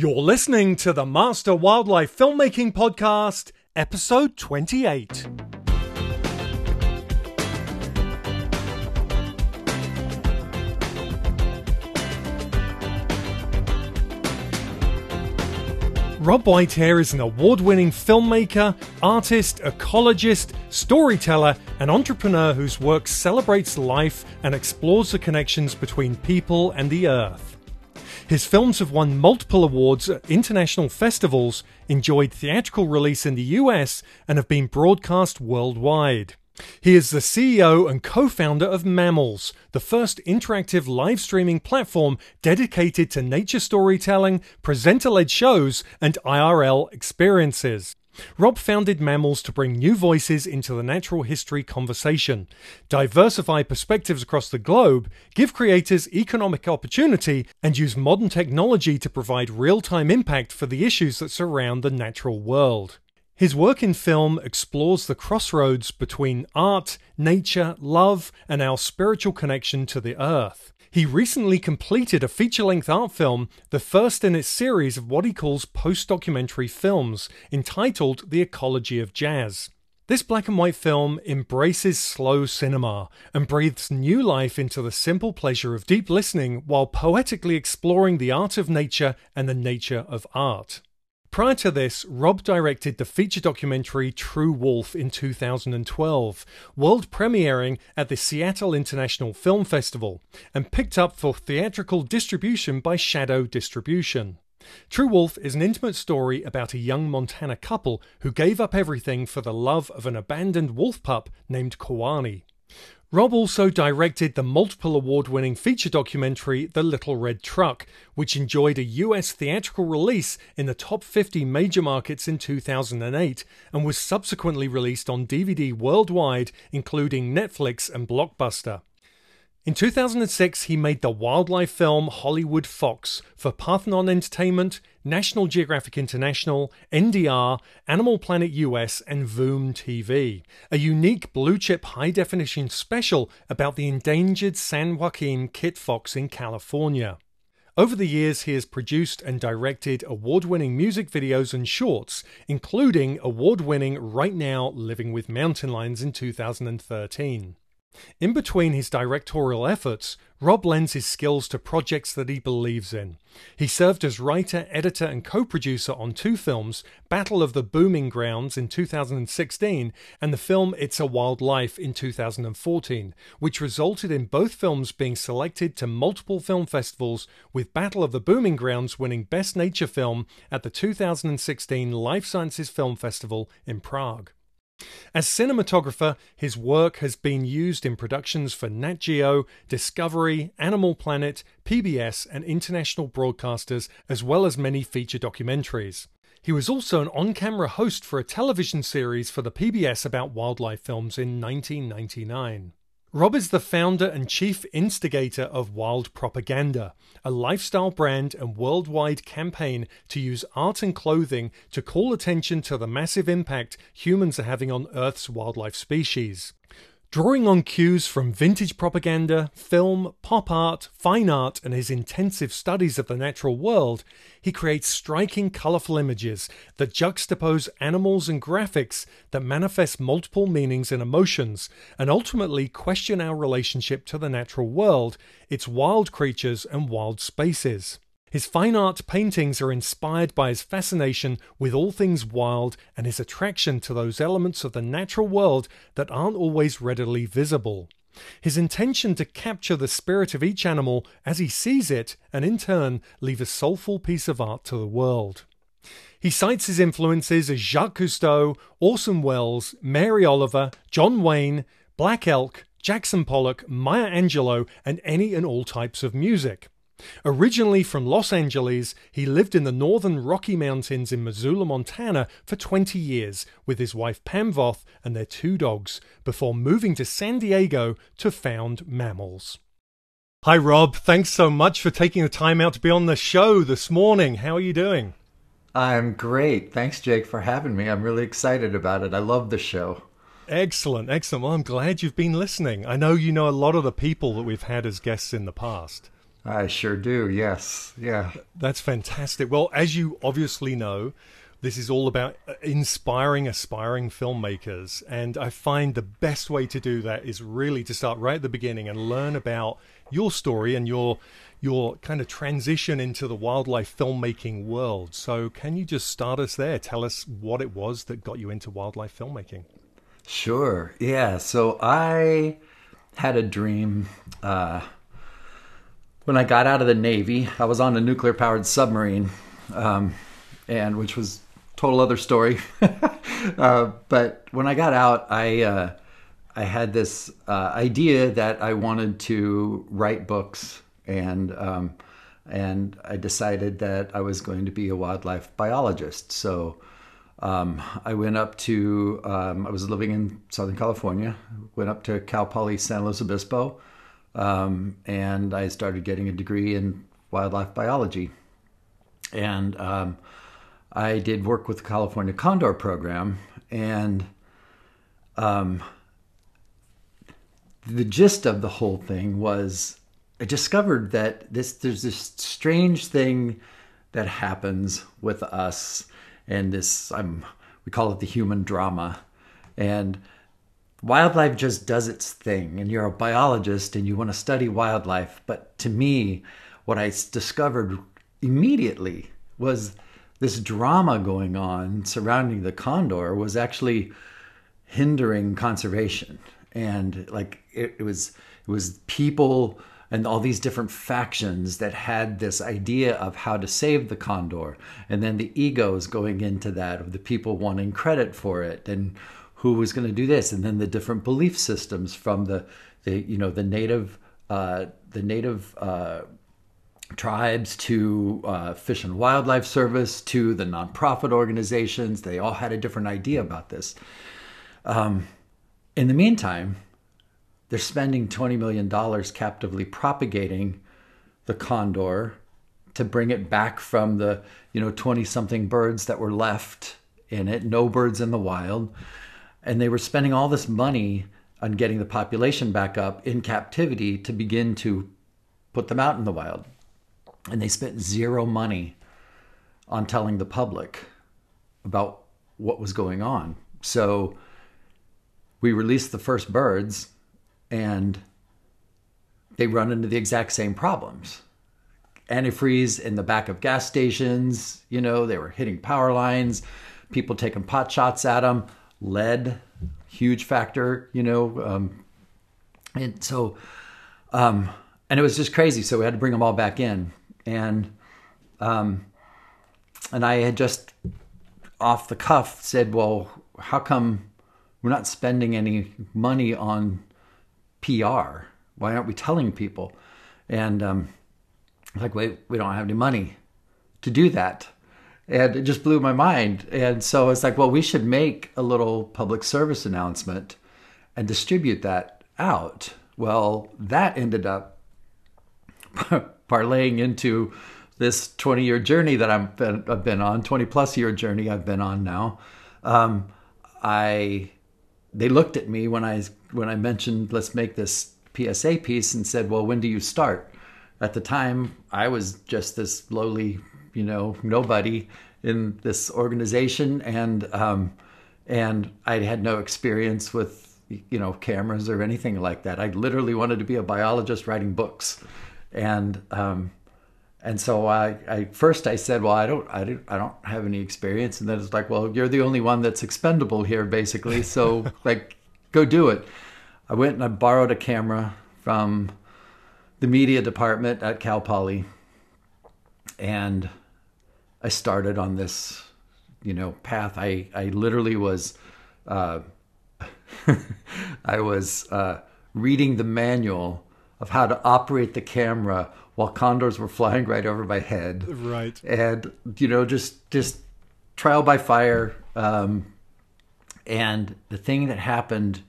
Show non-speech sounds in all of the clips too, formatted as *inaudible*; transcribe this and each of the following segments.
You're listening to the Master Wildlife Filmmaking Podcast, episode 28. Rob Whitehair is an award winning filmmaker, artist, ecologist, storyteller, and entrepreneur whose work celebrates life and explores the connections between people and the earth. His films have won multiple awards at international festivals, enjoyed theatrical release in the US, and have been broadcast worldwide. He is the CEO and co founder of Mammalz, the first interactive live streaming platform dedicated to nature storytelling, presenter led shows, and IRL experiences. Rob founded Mammalz to bring new voices into the natural history conversation, diversify perspectives across the globe, give creators economic opportunity, and use modern technology to provide real time impact for the issues that surround the natural world. His work in film explores the crossroads between art, nature, love, and our spiritual connection to the earth. He recently completed a feature length art film, the first in its series of what he calls post documentary films, entitled The Ecology of Jazz. This black and white film embraces slow cinema and breathes new life into the simple pleasure of deep listening while poetically exploring the art of nature and the nature of art. Prior to this, Rob directed the feature documentary True Wolf in 2012, world premiering at the Seattle International Film Festival, and picked up for theatrical distribution by Shadow Distribution. True Wolf is an intimate story about a young Montana couple who gave up everything for the love of an abandoned wolf pup named Koani. Rob also directed the multiple award winning feature documentary The Little Red Truck, which enjoyed a US theatrical release in the top 50 major markets in 2008 and was subsequently released on DVD worldwide, including Netflix and Blockbuster. In 2006, he made the wildlife film Hollywood Fox for Parthenon Entertainment, National Geographic International, NDR, Animal Planet US, and Voom TV, a unique blue chip high definition special about the endangered San Joaquin kit fox in California. Over the years, he has produced and directed award winning music videos and shorts, including award winning Right Now Living with Mountain Lions in 2013. In between his directorial efforts, Rob lends his skills to projects that he believes in. He served as writer, editor, and co producer on two films Battle of the Booming Grounds in 2016 and the film It's a Wild Life in 2014, which resulted in both films being selected to multiple film festivals, with Battle of the Booming Grounds winning Best Nature Film at the 2016 Life Sciences Film Festival in Prague. As cinematographer, his work has been used in productions for Nat Geo, Discovery, Animal Planet, PBS, and international broadcasters, as well as many feature documentaries. He was also an on camera host for a television series for the PBS about wildlife films in 1999. Rob is the founder and chief instigator of Wild Propaganda, a lifestyle brand and worldwide campaign to use art and clothing to call attention to the massive impact humans are having on Earth's wildlife species. Drawing on cues from vintage propaganda, film, pop art, fine art, and his intensive studies of the natural world, he creates striking, colourful images that juxtapose animals and graphics that manifest multiple meanings and emotions, and ultimately question our relationship to the natural world, its wild creatures, and wild spaces. His fine art paintings are inspired by his fascination with all things wild and his attraction to those elements of the natural world that aren't always readily visible. His intention to capture the spirit of each animal as he sees it and in turn leave a soulful piece of art to the world. He cites his influences as Jacques Cousteau, Orson Welles, Mary Oliver, John Wayne, Black Elk, Jackson Pollock, Maya Angelou, and any and all types of music. Originally from Los Angeles, he lived in the northern Rocky Mountains in Missoula, Montana for 20 years with his wife Pam Voth and their two dogs before moving to San Diego to found Mammalz. Hi, Rob. Thanks so much for taking the time out to be on the show this morning. How are you doing? I'm great. Thanks, Jake, for having me. I'm really excited about it. I love the show. Excellent, excellent. Well, I'm glad you've been listening. I know you know a lot of the people that we've had as guests in the past. I sure do. Yes. Yeah. That's fantastic. Well, as you obviously know, this is all about uh, inspiring aspiring filmmakers. And I find the best way to do that is really to start right at the beginning and learn about your story and your your kind of transition into the wildlife filmmaking world. So, can you just start us there? Tell us what it was that got you into wildlife filmmaking. Sure. Yeah. So I had a dream uh, when I got out of the Navy. I was on a nuclear powered submarine, um, and which was total other story. *laughs* uh, but when I got out, I uh, I had this uh, idea that I wanted to write books, and um, and I decided that I was going to be a wildlife biologist. So. Um, I went up to, um, I was living in Southern California, went up to Cal Poly San Luis Obispo, um, and I started getting a degree in wildlife biology. And um, I did work with the California Condor Program, and um, the gist of the whole thing was I discovered that this there's this strange thing that happens with us, and this I'm we call it the human drama, and wildlife just does its thing, and you're a biologist and you want to study wildlife, but to me, what I discovered immediately was this drama going on surrounding the condor was actually hindering conservation. And like it, it, was it was people and all these different factions that had this idea of how to save the condor. And then the egos going into that of the people wanting credit for it and who was going to do this and then the different belief systems from the the you know the native uh, the native uh, tribes to uh, Fish and Wildlife Service to the nonprofit organizations. They all had a different idea about this. Um, in the meantime, they're spending $20 million captively propagating the condor to bring it back from the you know 20 something birds that were left in it no birds in the wild and they were spending all this money on getting the population back up in captivity to begin to put them out in the wild and they spent zero money on telling the public about what was going on. So we released the first birds and they run into the exact same problems. Antifreeze in the back of gas stations, you know, they were hitting power lines, people taking pot shots at them, lead, huge factor, you know. Um, and so, um, and it was just crazy. So we had to bring them all back in and um, and I had just off the cuff said, "Well, how come we're not spending any money on PR? Why aren't we telling people?" And um, like, wait, we don't have any money to do that. And it just blew my mind. And so it's like, well, we should make a little public service announcement and distribute that out. Well, that ended up *laughs* parlaying into this 20 year journey that I've been, I've been on, 20 plus year journey I've been on now. Um, I they looked at me when I when I mentioned let's make this PSA piece and said, "Well, when do you start?" At the time, I was just this lowly, you know, nobody in this organization, and um, and I had no experience with you know cameras or anything like that. I literally wanted to be a biologist writing books and um, and so I, I first I said, well, I don't, I don't, I don't have any experience, and then it's like, well, you're the only one that's expendable here, basically. So *laughs* like, go do it. I went and I borrowed a camera from the media department at Cal Poly, and I started on this, you know, path. I I literally was, uh, *laughs* I was uh, reading the manual of how to operate the camera while condors were flying right over my head. Right. And you know, just just trial by fire. Um, and the thing that happened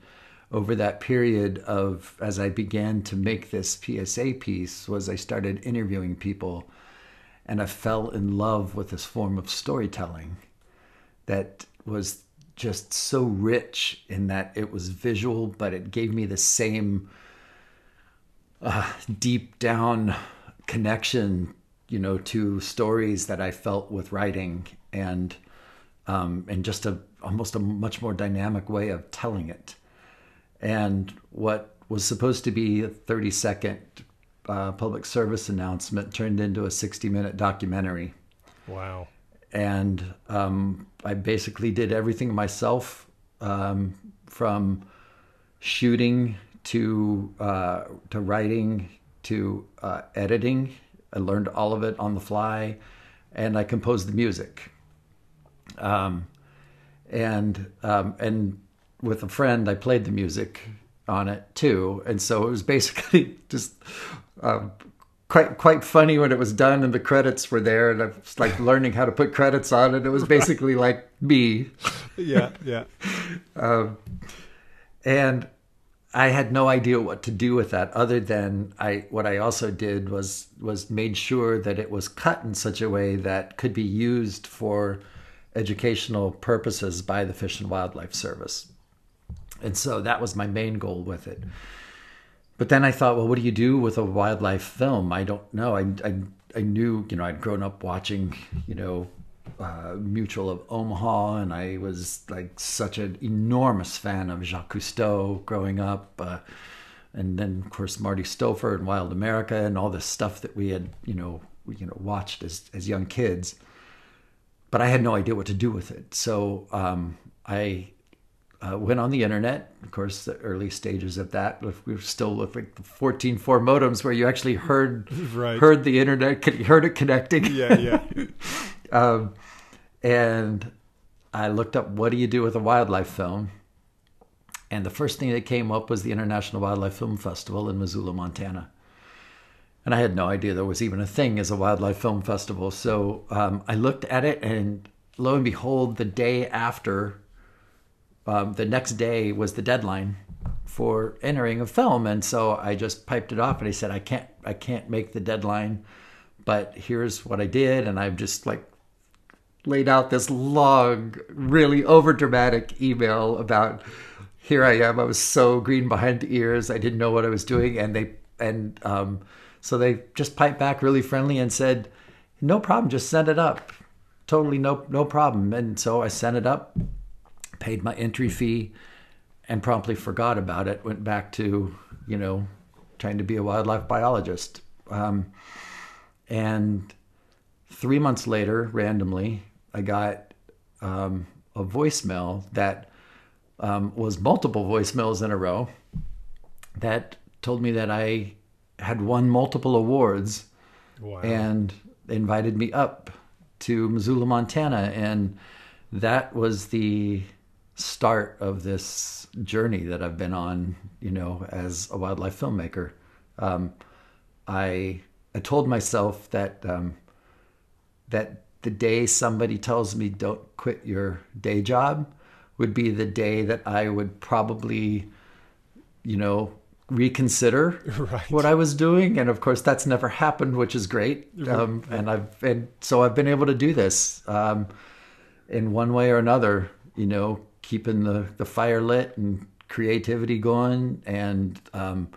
over that period of as I began to make this PSA piece was I started interviewing people and I fell in love with this form of storytelling that was just so rich in that it was visual, but it gave me the same uh, deep down connection, you know, to stories that I felt with writing and um, and just a almost a much more dynamic way of telling it. And what was supposed to be a 30 second uh, public service announcement turned into a 60 minute documentary. Wow. And um, I basically did everything myself um, from shooting to uh, to writing to uh, editing. I learned all of it on the fly, and I composed the music. Um, and um, and with a friend, I played the music on it too, and so it was basically *laughs* just um, quite quite funny when it was done and the credits were there, and I was like *laughs* learning how to put credits on it. It was basically like me. Yeah, yeah. *laughs* um, and I had no idea what to do with that other than I what I also did was was made sure that it was cut in such a way that could be used for educational purposes by the Fish and Wildlife Service. And so that was my main goal with it. But then I thought, well, what do you do with a wildlife film? I don't know. I I, I knew, you know, I'd grown up watching, you know, uh, Mutual of Omaha, and I was like such an enormous fan of Jacques Cousteau growing up, uh, and then of course Marty Stouffer and Wild America and all this stuff that we had you know you know watched as as young kids. But I had no idea what to do with it, so um, I uh, went on the internet. Of course, the early stages of that, we were still with like the 14.4 modems, where you actually heard *laughs* right. heard the internet, could you heard it connecting. Yeah, *laughs* yeah. um, and I looked up what do you do with a wildlife film, and the first thing that came up was the International Wildlife Film Festival in Missoula, Montana. And I had no idea there was even a thing as a wildlife film festival. So um, I looked at it, and lo and behold, the day after, um, the next day was the deadline for entering a film, and so I just piped it off, and I said, I can't, I can't make the deadline, but here's what I did, and I've just like laid out this long, really over dramatic email about here I am. I was so green behind the ears. I didn't know what I was doing. And they, and um, so they just piped back really friendly and said, no problem, just send it up. Totally no, no problem. And so I sent it up, paid my entry fee, and promptly forgot about it. Went back to, you know, trying to be a wildlife biologist. Um, and three months later, randomly, I got um, a voicemail that um, was multiple voicemails in a row that told me that I had won multiple awards wow. and invited me up to Missoula, Montana. And that was the start of this journey that I've been on, you know, as a wildlife filmmaker. Um, I I told myself that um, that the day somebody tells me don't quit your day job would be the day that I would probably, you know, reconsider *laughs* right. what I was doing. And of course, that's never happened, which is great. Um, and I've and so I've been able to do this um, in one way or another. You know, keeping the the fire lit and creativity going. And um,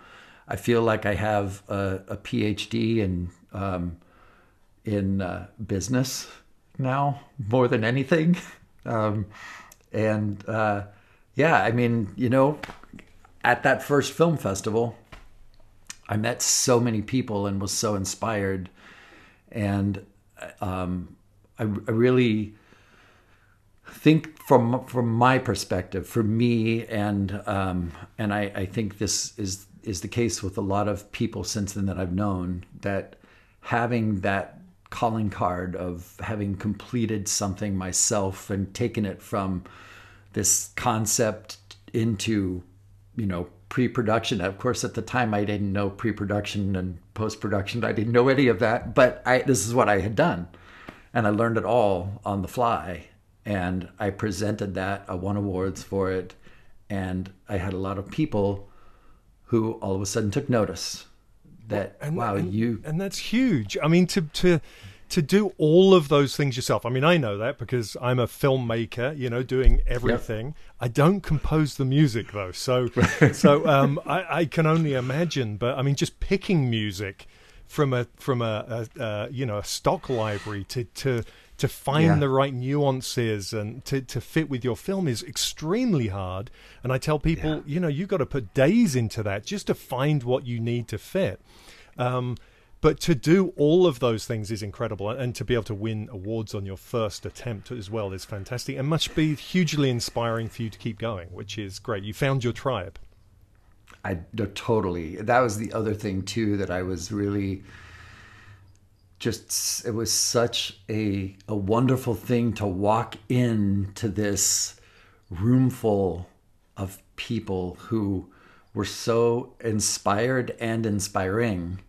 I feel like I have a, a PhD in um, in uh, business now more than anything. *laughs* Um, and uh, yeah, I mean, you know, at that first film festival, I met so many people and was so inspired. And um, I, I really think from from my perspective, for me, and um, and I, I think this is is the case with a lot of people since then that I've known that having that calling card of having completed something myself and taken it from this concept into, you know, pre-production. Of course, at the time I didn't know pre-production and post-production. I didn't know any of that, but I, this is what I had done, and I learned it all on the fly. And I presented that. I won awards for it, and I had a lot of people who all of a sudden took notice that and, wow and, you and that's huge i mean to to to do all of those things yourself i mean i know that because i'm a filmmaker you know doing everything yep. i don't compose the music though so *laughs* so um, I, I, can only imagine but i mean just picking music from a from a, a, a you know a stock library to to to find Yeah. the right nuances and to, to fit with your film is extremely hard. And I tell people, Yeah. you know, you've got to put days into that just to find what you need to fit. Um, but to do all of those things is incredible, and to be able to win awards on your first attempt as well is fantastic, and must be hugely inspiring for you to keep going, which is great. You found your tribe. I totally. That was the other thing too that I was really just. It was such a a wonderful thing to walk into this room full of people who were so inspired and inspiring,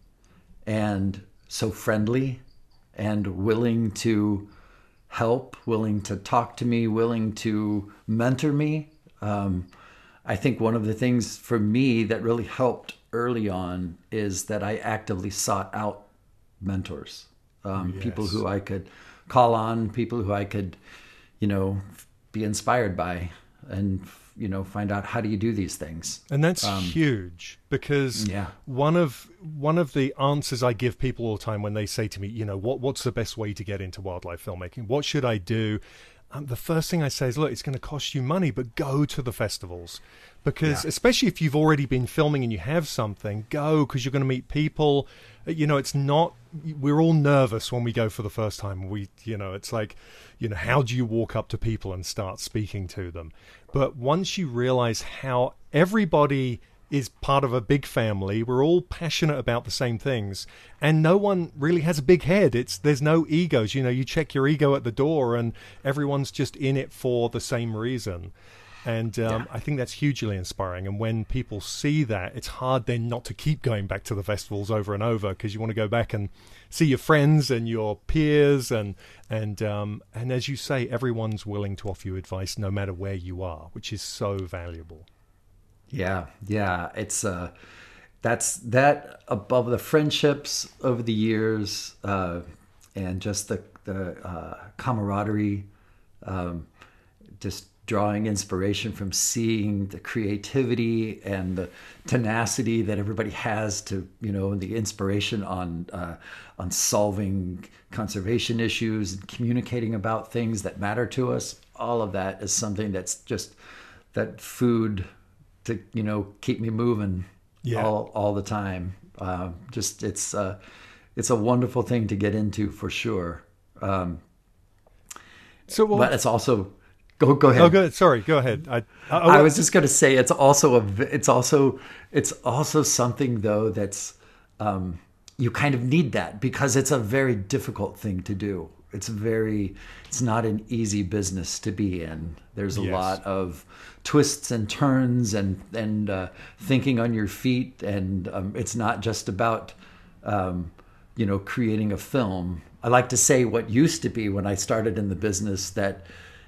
and so friendly, and willing to help, willing to talk to me, willing to mentor me. Um, I think one of the things for me that really helped early on is that I actively sought out mentors, um, people who I could call on, people who I could, you know, be inspired by, and you know, find out how do you do these things. and that's huge because Um, Yeah. one of one of the answers I give people all the time when they say to me, you know, what what's the best way to get into wildlife filmmaking? What should I do? Um, the first thing I say is, look, it's going to cost you money, but go to the festivals because, Yeah. especially if you've already been filming and you have something, go because you're going to meet people. You know, it's not. We're all nervous when we go for the first time. We, you know, it's like, you know, how do you walk up to people and start speaking to them? But once you realize how everybody is part of a big family. We're all passionate about the same things, and no one really has a big head. It's there's no egos. You know, you check your ego at the door, and everyone's just in it for the same reason. And um, I think that's hugely inspiring. And when people see that, it's hard then not to keep going back to the festivals over and over because you want to go back and see your friends and your peers, and and um, and as you say, everyone's willing to offer you advice no matter where you are, which is so valuable. Yeah, yeah, it's uh, that's that above the friendships over the years, uh, and just the the uh, camaraderie, um, just drawing inspiration from seeing the creativity and the tenacity that everybody has to you know the inspiration on uh, on solving conservation issues and communicating about things that matter to us. All of that is something that's just that food to you know keep me moving Yeah. all all the time. Um, just it's uh, it's a wonderful thing to get into for sure. Um, So, well, but it's also go go ahead Oh, good. Sorry, go ahead. I, I, I was just going to say it's also a it's also it's also something though that's um, you kind of need that because it's a very difficult thing to do. It's very it's not an easy business to be in. There's a Yes. lot of twists and turns and and uh, thinking on your feet, and um, it's not just about um, you know creating a film. I like to say what used to be when I started in the business that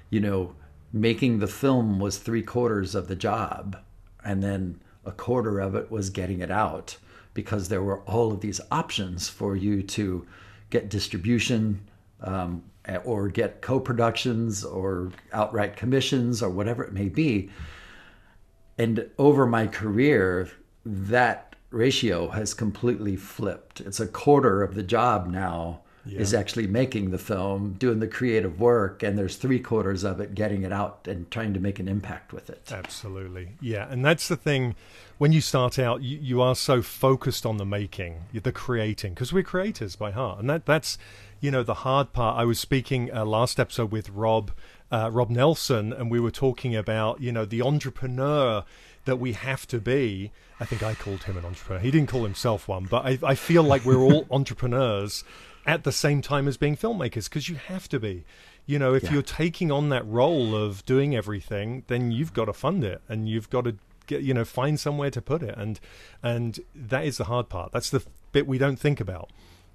you know making the film was three quarters of the job, and then a quarter of it was getting it out because there were all of these options for you to get distribution um, or get co-productions or outright commissions or whatever it may be. And over my career that ratio has completely flipped. It's a quarter of the job now is actually making the film doing the creative work and there's three quarters of it getting it out and trying to make an impact with it Absolutely. Yeah. And that's the thing. When you start out, you, you are so focused on the making, the creating, because we're creators by heart. And that that's, you know, the hard part. I was speaking uh, last episode with Rob, uh, Rob Nelson, and we were talking about, you know, the entrepreneur that we have to be. I think I called him an entrepreneur. He didn't call himself one, but I, I feel like we're all *laughs* entrepreneurs at the same time as being filmmakers because you have to be. You know, if Yeah. you're taking on that role of doing everything, then you've got to fund it and you've got to get, you know, find somewhere to put it. And and that is the hard part. That's the bit we don't think about.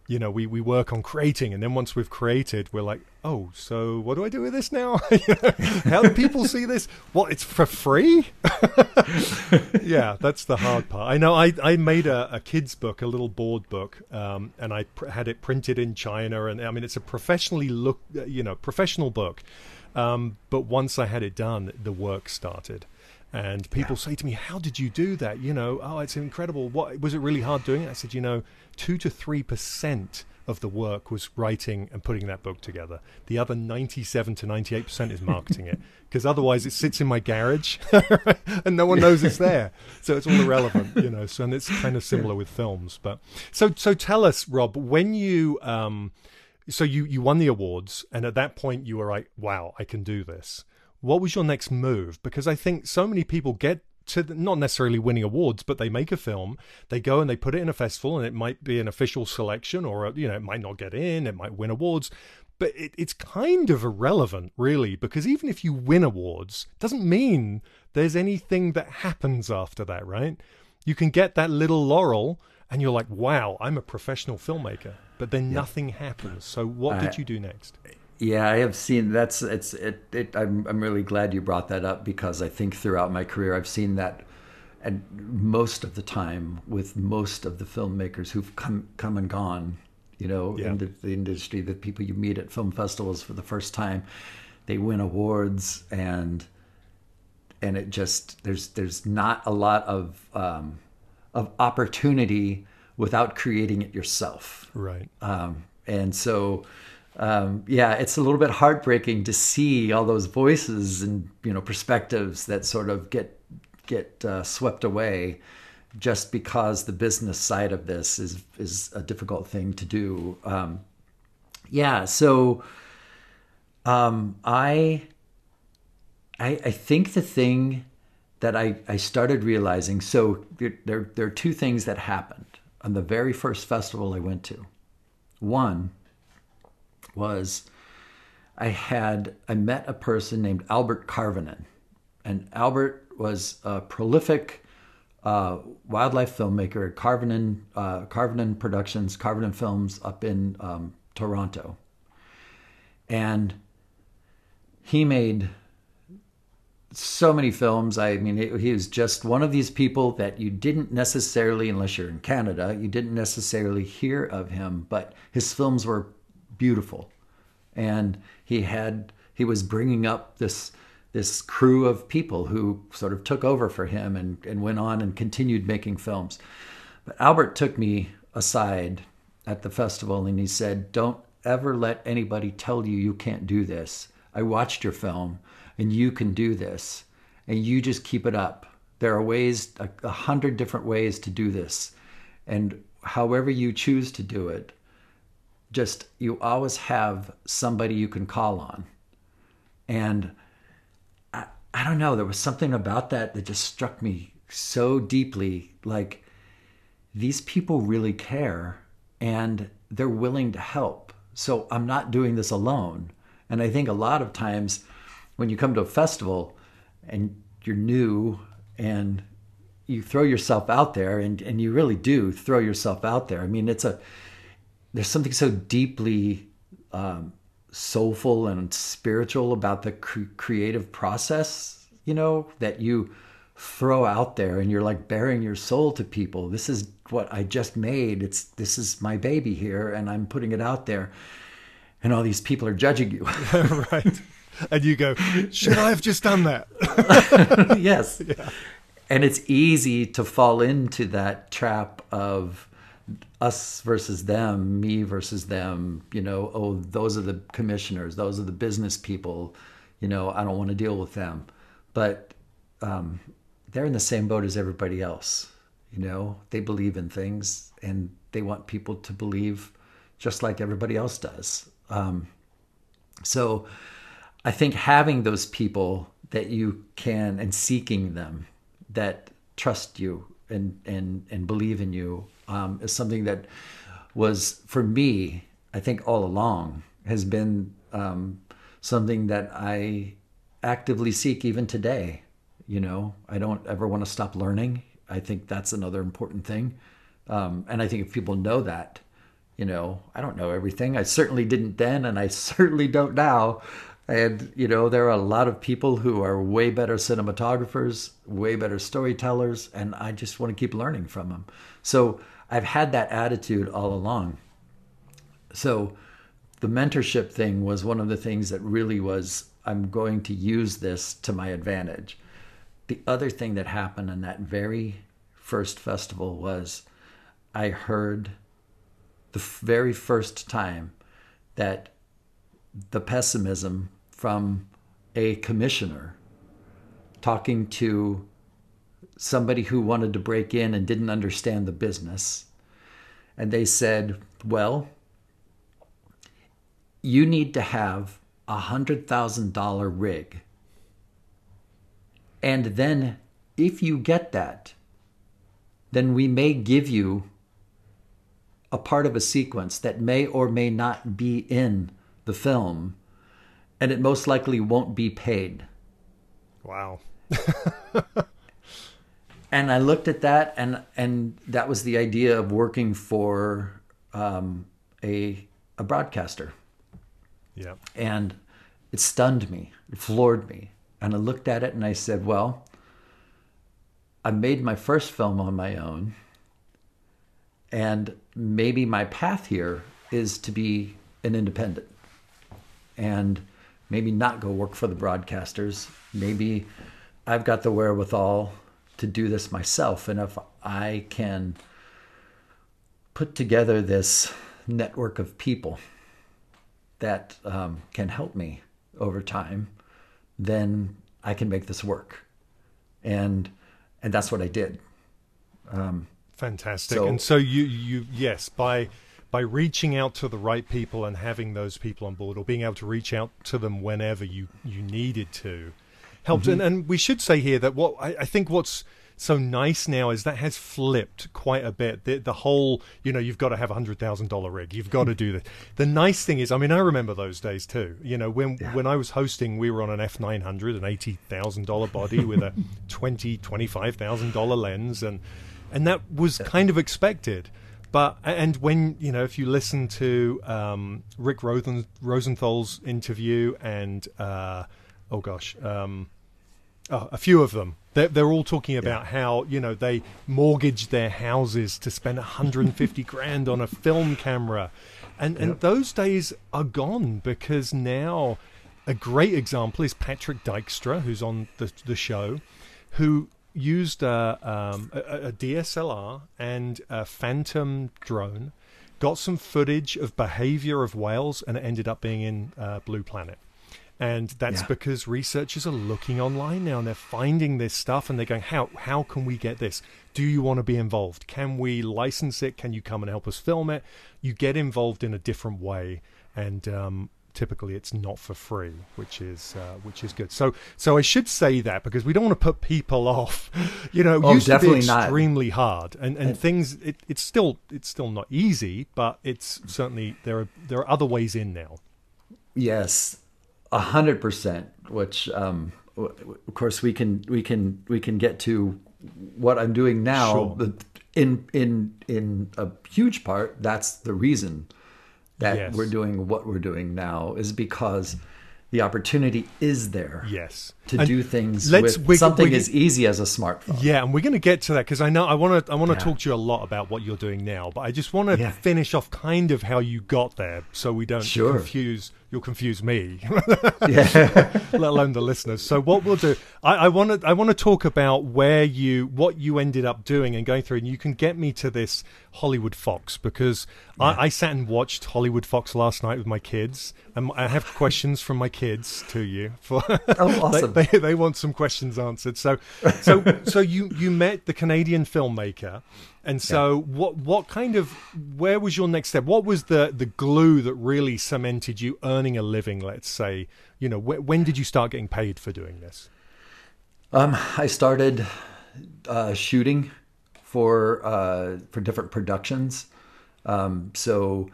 You know, we, we work on creating, and then once we've created, we're like, oh, so what do I do with this now? *laughs* How do people see this? What, it's for free? *laughs* yeah, that's the hard part. I know. I I made a, a kids book, a little board book, um, and I pr- had it printed in China, and I mean it's a professionally look, you know, professional book. Um, but once I had it done, the work started, And people Yeah. say to me, "How did you do that?" You know, oh, it's incredible. What was it really hard doing it? I said, you know, two to three percent of the work was writing and putting that book together. The other ninety-seven to ninety-eight percent is marketing it, *laughs* because otherwise it sits in my garage *laughs* and no one knows it's there, so it's all irrelevant. *laughs* You know, so and it's kind of similar with films. But so so tell us, Rob, when you um, so you you won the awards, and at that point you were like, wow, I can do this what was your next move? Because I think so many people get to the, not necessarily winning awards, but they make a film, they go and they put it in a festival, and it might be an official selection, or you know, it might not get in, it might win awards. But it, it's kind of irrelevant, really, because even if you win awards, doesn't mean there's anything that happens after that, right? You can get that little laurel, and you're like, "Wow, I'm a professional filmmaker," but then nothing happens. So, what I- did you do next? Yeah, I have seen that's it's it, it I'm I'm really glad you brought that up because I think throughout my career I've seen that and most of the time with most of the filmmakers who've come come and gone, you know, Yeah. in the, the industry, the people you meet at film festivals for the first time, they win awards and and it just there's there's not a lot of um, of opportunity without creating it yourself Right. um, and so um, yeah it's a little bit heartbreaking to see all those voices and you know perspectives that sort of get get uh, swept away just because the business side of this is is a difficult thing to do um, yeah so um, I, I I think the thing that I, I started realizing so there, there there are two things that happened on the very first festival I went to. One was I had I met a person named Albert Karvonen, and Albert was a prolific uh, wildlife filmmaker at Karvonen uh, Productions, Karvonen Films up in um, Toronto, and he made so many films. I mean, he was just one of these people that you didn't necessarily, unless you're in Canada, you didn't necessarily hear of him, but his films were beautiful. And he had, he was bringing up this, this crew of people who sort of took over for him and, and went on and continued making films. But Albert took me aside at the festival and he said, Don't ever let anybody tell you you can't do this. I watched your film and you can do this. And you just keep it up. There are ways, a, a hundred different ways to do this. And however you choose to do it, just you always have somebody you can call on. And I, I don't know, there was something about that that just struck me so deeply. Like, these people really care and they're willing to help. So I'm not doing this alone. And I think a lot of times when you come to a festival and you're new and you throw yourself out there and, and you really do throw yourself out there. I mean, it's a, there's something so deeply um, soulful and spiritual about the cre- creative process, you know, that you throw out there and you're like bearing your soul to people. This is what I just made. It's this is my baby here and I'm putting it out there. And all these people are judging you. *laughs* right. And you go, should I have just done that? *laughs* yes. *laughs* And it's easy to fall into that trap of us versus them, me versus them, you know, oh, those are the commissioners, those are the business people, you know, I don't want to deal with them. But um, they're in the same boat as everybody else, you know, they believe in things and they want people to believe just like everybody else does. Um, so I think having those people that you can and seeking them that trust you and and and believe in you um, is something that was for me. I think all along has been um, something that I actively seek even today. You know, I don't ever want to stop learning. I think that's another important thing. Um, and I think if people know that, you know, I don't know everything. I certainly didn't then, and I *laughs* certainly don't now. And, you know, there are a lot of people who are way better cinematographers, way better storytellers, and I just want to keep learning from them. So I've had that attitude all along. So the mentorship thing was one of the things that really was I'm going to use this to my advantage. the other thing that happened in that very first festival was I heard the very first time that the pessimism from a commissioner talking to somebody who wanted to break in and didn't understand the business. And they said, Well, you need to have a $100,000 rig. And then, if you get that, then we may give you a part of a sequence that may or may not be in the film, and it most likely won't be paid. Wow. *laughs* and I looked at that, and and that was the idea of working for um, a a broadcaster. Yeah. And it stunned me, it floored me, and I looked at it and I said, "Well, I made my first film on my own, and maybe my path here is to be an independent, and maybe not go work for the broadcasters. Maybe I've got the wherewithal." To do this myself. And if I can put together this network of people that um, can help me over time, then I can make this work. And and that's what I did. Um, Fantastic. So, and so you you yes by by reaching out to the right people and having those people on board, or being able to reach out to them whenever you you needed to, helped. Mm-hmm. And, and we should say here that what I, I think what's so nice now is that has flipped quite a bit. The, the whole, you know, you've got to have a hundred thousand dollar rig. You've got to do this. The nice thing is, I mean, I remember those days too. You know, when yeah. when I was hosting, we were on an F nine hundred, an eighty thousand dollar body with a *laughs* twenty twenty five thousand dollar lens, and and that was kind of expected. But and when you know, if you listen to um, Rick Rosen, Rosenthal's interview and uh, oh gosh. Um, oh, a few of them. They're, they're all talking about yeah. how you know they mortgaged their houses to spend 150 *laughs* grand on a film camera, and yep. and those days are gone because now a great example is Patrick Dykstra, who's on the the show, who used a, um, a, a DSLR and a Phantom drone, got some footage of behavior of whales, and it ended up being in uh, Blue Planet. And that's yeah. because researchers are looking online now and they're finding this stuff and they're going, how, how can we get this? Do you want to be involved? Can we license it? Can you come and help us film it? You get involved in a different way. And um, typically it's not for free, which is uh, which is good. So so I should say that because we don't want to put people *laughs* off. You know, oh, used to be extremely not. hard, and and, and things it, it's still it's still not easy, but it's certainly there are there are other ways in now. Yes, hundred percent. Which, um, of course, we can we can we can get to what I'm doing now. Sure. But in in in a huge part, that's the reason that yes. we're doing what we're doing now is because the opportunity is there. Yes, to and do things let's, with something as easy as a smartphone. Yeah, and we're going to get to that because I know I want to I want to yeah. talk to you a lot about what you're doing now, but I just want to yeah. finish off kind of how you got there, so we don't sure. confuse you'll confuse me, yeah. *laughs* let alone the listeners. So what we'll do, I want to I want to talk about where you what you ended up doing and going through, and you can get me to this Hollywood Fox because yeah. I, I, sat and watched Hollywood Fox last night with my kids, and I have questions from my kids to you. For oh, *laughs* awesome! *laughs* they, they, want some questions answered. So so *laughs* so you you met the Canadian filmmaker. And so, yeah. what what kind of where was your next step? What was the the glue that really cemented you earning a living? Let's say, you know, wh- when did you start getting paid for doing this? Um, I started uh, shooting for uh, for different productions. Um, so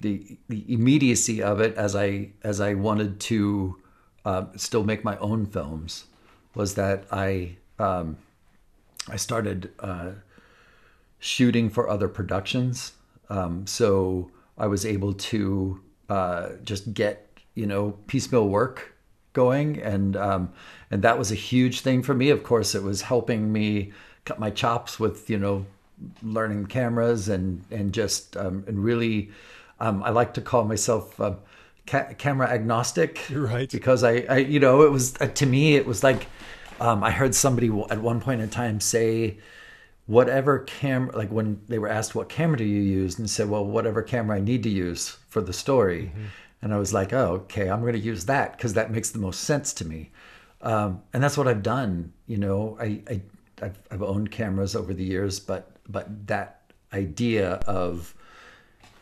the the immediacy of it, as I as I wanted to uh, still make my own films, was that I um, I started uh, shooting for other productions. Um, so I was able to uh, just get you know piecemeal work going, and um, and that was a huge thing for me. Of course, it was helping me cut my chops with you know learning cameras and and just um, and really um, I like to call myself uh, ca- camera agnostic, *laughs* You're right? Because I, I you know it was uh, to me it was like Um, I heard somebody at one point in time say, whatever camera, like when they were asked what camera do you use, and said, well, whatever camera I need to use for the story. Mm-hmm. And I was like, oh, okay, I'm going to use that because that makes the most sense to me. Um, and that's what I've done. You know, I, I I've, I've owned cameras over the years, but but that idea of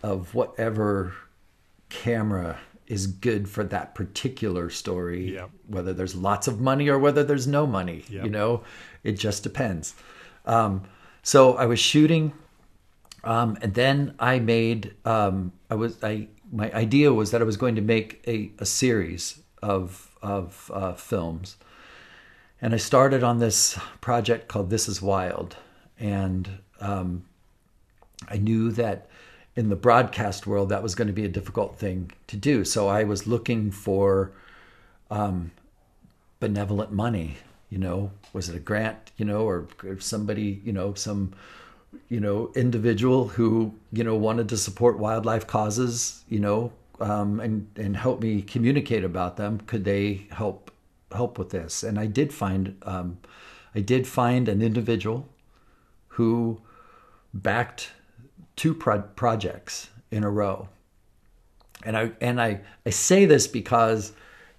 of whatever camera is good for that particular story, yep. whether there's lots of money or whether there's no money. Yep. You know, it just depends. Um, so I was shooting, um, and then I made. Um, I was I my idea was that I was going to make a, a series of of uh, films, and I started on this project called This Is Wild, and um, I knew that in the broadcast world that was going to be a difficult thing to do. So I was looking for um, benevolent money. You know, was it a grant? You know, or if somebody? You know, some you know individual who you know wanted to support wildlife causes. You know, um, and and help me communicate about them. Could they help help with this? And I did find um, I did find an individual who backed two pro- projects in a row. And I and I, I say this because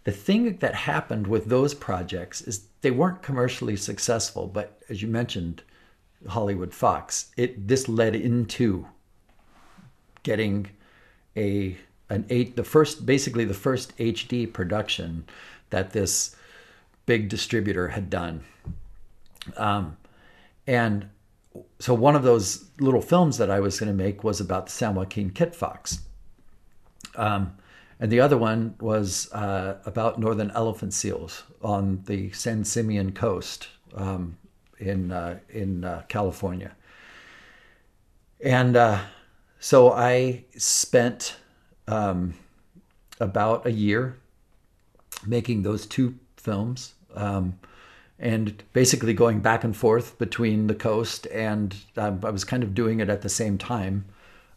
the thing that happened with those projects is they weren't commercially successful, but as you mentioned, Hollywood Fox, it this led into getting a an eight the first basically the first HD production that this big distributor had done. Um, and so one of those little films that I was going to make was about the San Joaquin kit fox. Um, and the other one was uh, about northern elephant seals on the San Simeon coast um, in uh, in uh, California. And uh, so I spent um, about a year making those two films. Um, and basically going back and forth between the coast and um, I was kind of doing it at the same time,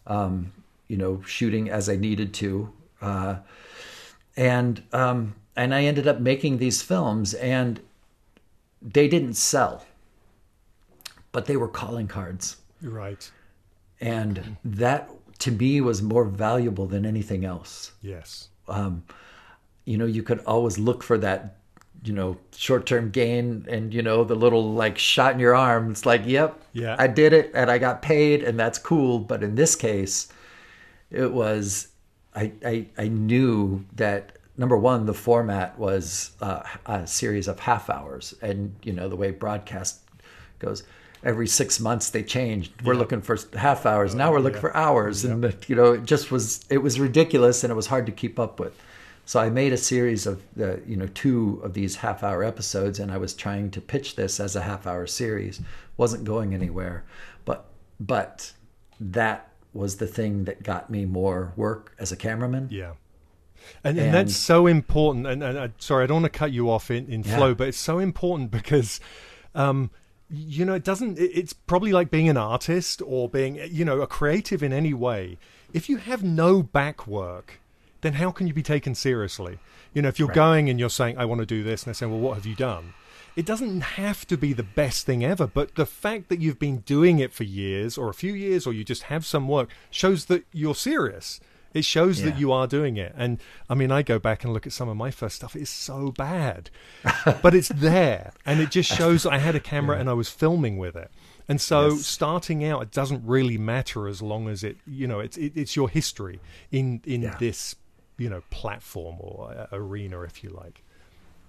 um, you know, shooting as I needed to, uh, and um, and I ended up making these films, and they didn't sell, but they were calling cards. Right. And that to me was more valuable than anything else. Yes. Um, you know, you could always look for that you know short-term gain and you know the little like shot in your arm. It's like yep yeah. I did it and i got paid and that's cool. But in this case it was i i, I knew that number one the format was uh, a series of half hours. And you know the way broadcast goes every six months they changed we're looking for half hours. Now we're looking yeah. for hours. Yeah. and you know it just was it was ridiculous and it was hard to keep up with so I made a series of the, you know, two of these half hour episodes, and I was trying to pitch this as a half hour series. wasn't going anywhere, but but that was the thing that got me more work as a cameraman. Yeah. And, and, and that's so important. And, and uh, sorry, I don't want to cut you off in, in yeah. flow, but it's so important because, um, you know, it doesn't, it's probably like being an artist or being, you know, a creative in any way. If you have no back work, then how can you be taken seriously? You know, if you're right. going and you're saying, I want to do this, and they say, well, what have you done? It doesn't have to be the best thing ever, but the fact that you've been doing it for years or a few years or you just have some work shows that you're serious. It shows yeah. that you are doing it. And I mean, I go back and look at some of my first stuff. It's so bad, *laughs* but it's there. And it just shows I had a camera yeah. and I was filming with it. And so yes. starting out, it doesn't really matter as long as it, you know, it's, it, it's your history in, in yeah. this you know platform or uh, arena, if you like.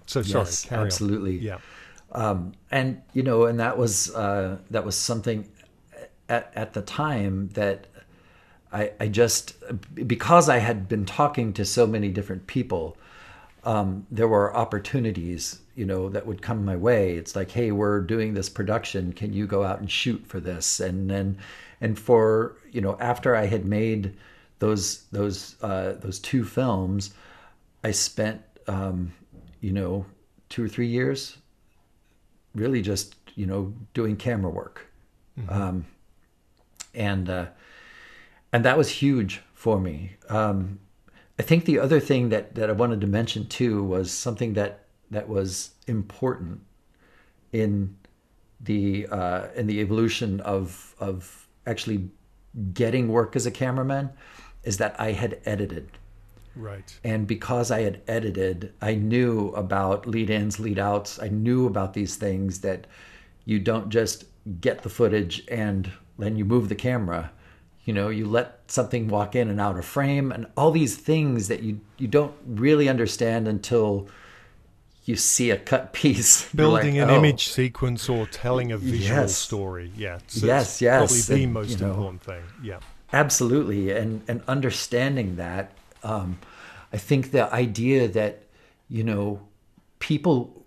So yes, sorry, absolutely, on. yeah. Um, and you know, and that was uh, that was something at at the time that I I just because I had been talking to so many different people. Um, there were opportunities, you know, that would come my way. It's like, hey, we're doing this production. Can you go out and shoot for this? And then, and for you know, after I had made those those uh, those two films, I spent um, you know two or three years really just you know doing camera work, mm-hmm. um, and uh, and that was huge for me. Um, I think the other thing that that I wanted to mention too was something that that was important in the uh, in the evolution of of actually getting work as a cameraman is that I had edited. Right. And because I had edited, I knew about lead ins, lead outs. I knew about these things that you don't just get the footage and then you move the camera. You know, you let something walk in and out of frame and all these things that you you don't really understand until you see a cut *laughs* piece. Building like, an oh. image sequence or telling a visual Yes. story. Yeah. So Yes, yes, Probably the and, most you know, important thing. Yeah. Absolutely, and and understanding that, um, I think the idea that you know people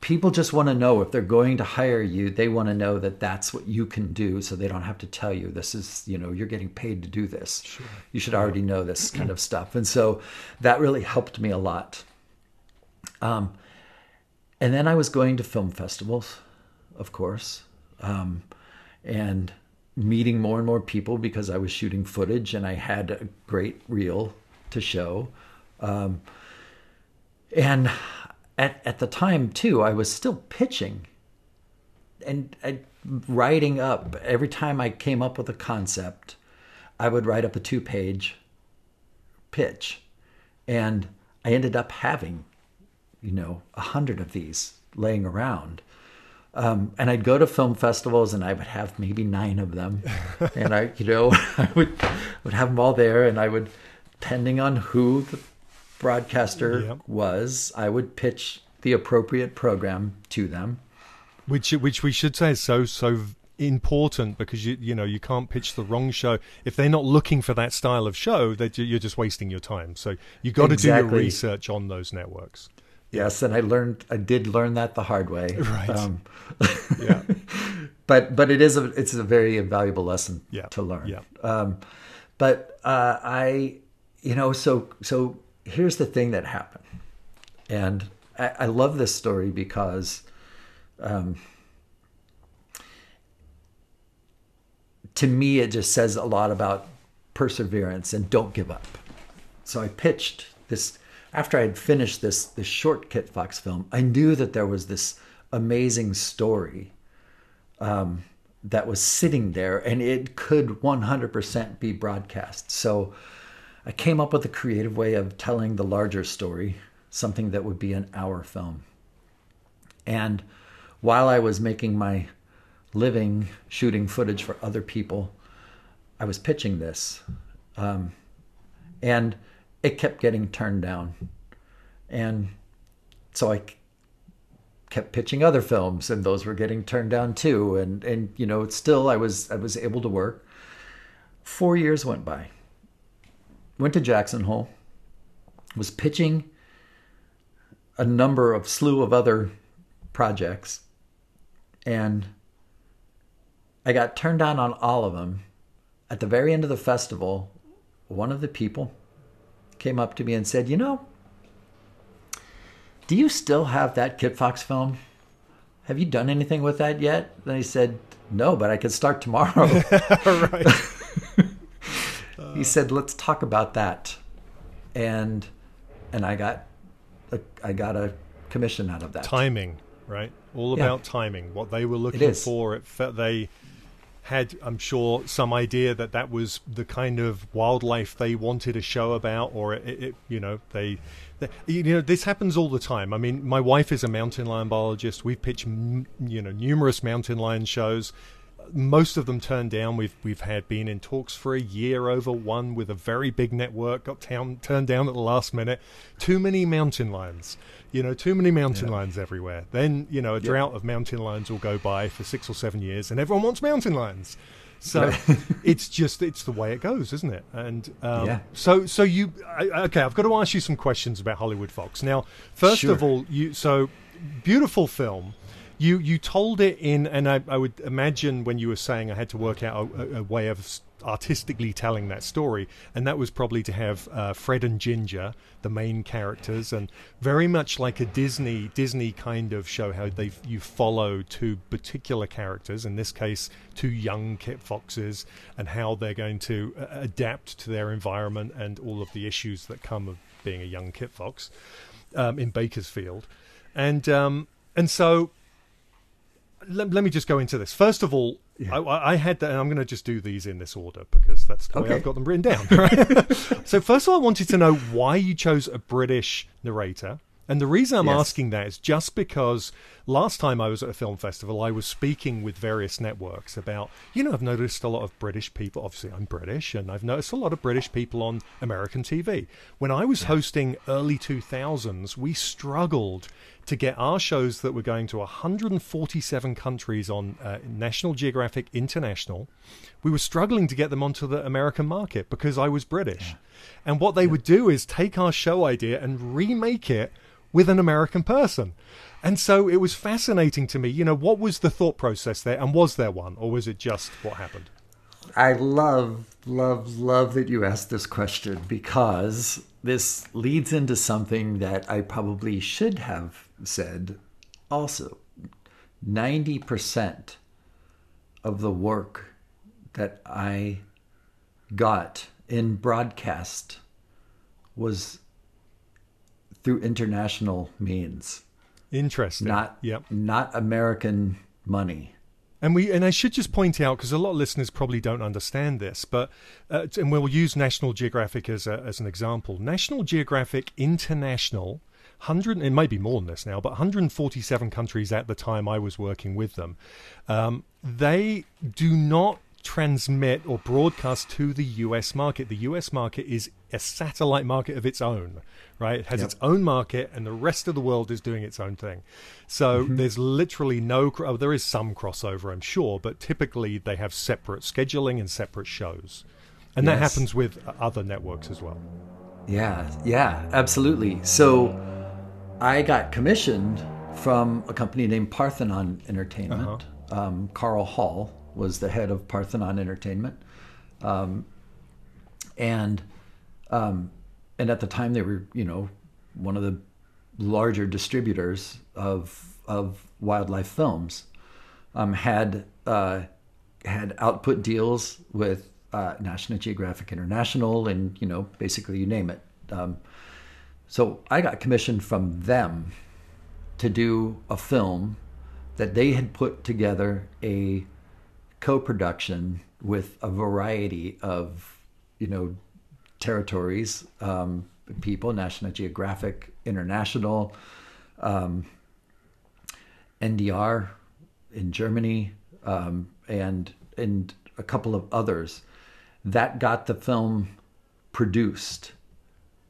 people just want to know if they're going to hire you, they want to know that that's what you can do, so they don't have to tell you this is you know you're getting paid to do this. sure. You should already know this kind of stuff, and so that really helped me a lot. Um, and then I was going to film festivals, of course, um, and meeting more and more people because I was shooting footage and I had a great reel to show. Um, and at, at the time, too, I was still pitching and I, writing up. Every time I came up with a concept, I would write up a two page pitch. And I ended up having, you know, a hundred of these laying around. Um, and I'd go to film festivals and I would have maybe nine of them. *laughs* and I, you know, *laughs* I would, would have them all there and I would, depending on who the broadcaster Yep. was, I would pitch the appropriate program to them. which which we should say is so so important because you you know you can't pitch the wrong show if they're not looking for that style of show that you're just wasting your time so you got to do your research on those networks Yes, and I learned, I did learn that the hard way. Right. Um, *laughs* yeah *laughs* but but it is a it's a very valuable lesson Yeah. to learn. Yeah. Um, but uh, I, you know, so so here's the thing that happened, and I, I love this story because, um, to me, it just says a lot about perseverance and don't give up. So I pitched this after I had finished this this short Kit Fox film. I knew that there was this amazing story um, that was sitting there, and it could 100% be broadcast. So I came up with a creative way of telling the larger story, something that would be an hour film. And while I was making my living shooting footage for other people, I was pitching this. Um, and it kept getting turned down. And so I kept pitching other films and those were getting turned down too. And and you know still I was I was able to work. 4 years went by. Went to Jackson Hole. Was pitching a number of slew of other projects. And I got turned down on all of them. At the very end of the festival one of the people came up to me and said you know do you still have that Kit Fox film? Have you done anything with that yet? And I said, no, but I could start tomorrow. *laughs* right *laughs* he said, let's talk about that. And, and I got, a, I got a commission out of that. timing right all Yeah. about timing what they were looking for it fe- they had i'm sure some idea that that was the kind of wildlife they wanted a show about or it, it you know they, they you know this happens all the time. I mean my wife is a mountain lion biologist. We've pitched you know numerous mountain lion shows most of them turned down. We've we've had been in talks for a year over one with a very big network. Got town, turned down at the last minute. Too many mountain lions, you know, too many mountain lions everywhere. Then you know a drought of mountain lions will go by for six or seven years, and everyone wants mountain lions. So *laughs* it's just it's the way it goes, isn't it? And um, Yeah. so so you I, okay? I've got to ask you some questions about Hollywood Fox. Now, first of all, you so beautiful film. You you told it in, and I, I would imagine when you were saying I had to work out a, a, way of artistically telling that story, and that was probably to have uh, Fred and Ginger, the main characters, and very much like a Disney Disney kind of show how they you follow two particular characters, in this case two young Kit Foxes, and how they're going to uh, adapt to their environment and all of the issues that come of being a young Kit Fox um, in Bakersfield, and um, and so let, let me just go into this. First of all, I, I had that, and I'm going to just do these in this order because that's the way I've got them written down. *laughs* Right? so, first of all, I wanted to know why you chose a British narrator. And the reason I'm Yes. asking that is just because last time I was at a film festival, I was speaking with various networks about, you know, I've noticed a lot of British people. Obviously, I'm British, and I've noticed a lot of British people on American TV. When I was hosting early 2000s, we struggled to get our shows that were going to 147 countries on uh, National Geographic International. We were struggling to get them onto the American market because I was British. And what they would do is take our show idea and remake it with an American person. And so it was fascinating to me. You know, what was the thought process there? And was there one? Or was it just what happened? I love, love, love that you asked this question because this leads into something that I probably should have said also. 90% of the work that I got in broadcast was through international means, Interesting. not Yep. not American money. And we and I should just point out because a lot of listeners probably don't understand this, but uh, and we'll use National Geographic as a, as an example. National Geographic International, hundred it may be more than this now, but 147 countries at the time I was working with them. Um, they do not transmit or broadcast to the US market. The US market is a satellite market of its own, right? It has Yep. its own market, and the rest of the world is doing its own thing. So there's literally no, oh, there is some crossover, I'm sure, but typically they have separate scheduling and separate shows. And that happens with other networks as well. Yeah, yeah, absolutely. So I got commissioned from a company named Parthenon Entertainment. Um, Carl Hall was the head of Parthenon Entertainment, um, and um, and at the time they were, you know, one of the larger distributors of of wildlife films. Um, had uh, had output deals with uh, National Geographic International, and you know, basically you name it. So I got commissioned from them to do a film that they had put together a co-production with a variety of you know territories, um, people, National Geographic International, um, NDR in Germany, um, and and a couple of others. That got the film produced.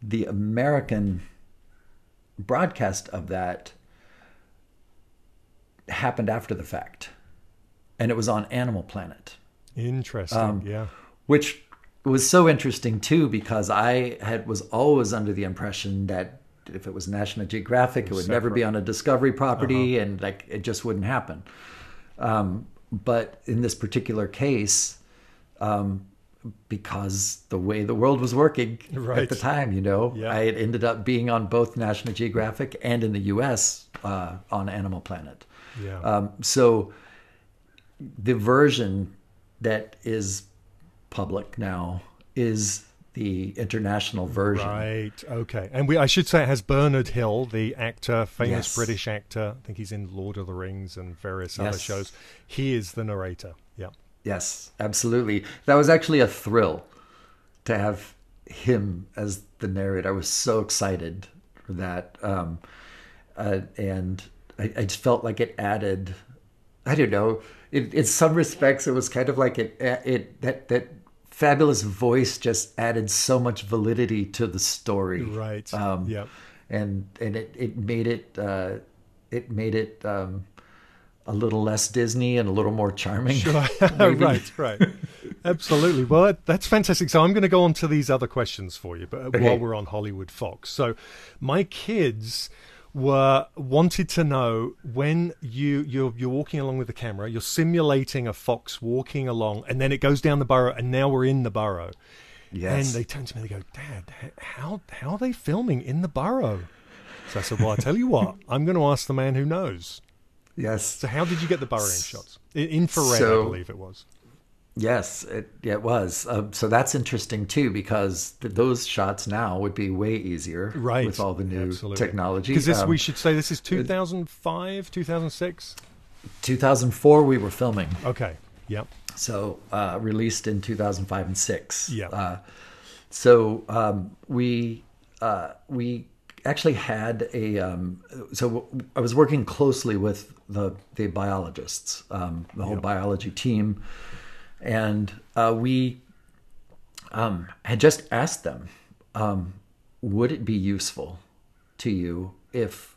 The American broadcast of that happened after the fact, and it was on Animal Planet Interesting. Um, yeah. which was so interesting too because I had was always under the impression that if it was National Geographic, it would never be on a Discovery property, and like it just wouldn't happen. Um, but in this particular case, um, because the way the world was working Right. at the time, you know, Yeah. I had ended up being on both National Geographic and in the U.S. Uh, on Animal Planet. Yeah. Um, so the version that is public now is the international version. Right. Okay. And we, I should say, it has Bernard Hill, the actor, famous Yes. British actor. I think he's in Lord of the Rings and various other Yes. shows. He is the narrator. Yes, absolutely. That was actually a thrill to have him as the narrator. I was so excited for that, um, uh, and I, I just felt like it added. I don't know. In, in some respects, it was kind of like it. It that that fabulous voice just added so much validity to the story. Right. Um, yeah. and and it it made it uh, it made it um, a little less Disney and a little more charming. *laughs* *laughs* maybe. right, right. Absolutely. Well, that, that's fantastic. So I'm going to go on to these other questions for you, but while we're on Hollywood Fox. So my kids were wanted to know when you you're you're walking along with the camera, you're simulating a fox walking along, and then it goes down the burrow, and now we're in the burrow. Yes. And they turn to me, and they go, Dad, how how are they filming in the burrow? So I said, Well, I tell you what, I'm going to ask the man who knows. Yes. So how did you get the burrowing shots? Infrared, I believe it was. Yes, it, it was. Um, so that's interesting too, because th- those shots now would be way easier, right with all the new Absolutely. technology. because this Um, we should say this is 2005 2006 2004 we were filming. Okay. Yep. So uh, released in 2005 and six. Yeah. Uh, so um, we uh, we actually had a um, so I was working closely with the the biologists, um, the whole biology team, and uh, we um, had just asked them, um, would it be useful to you if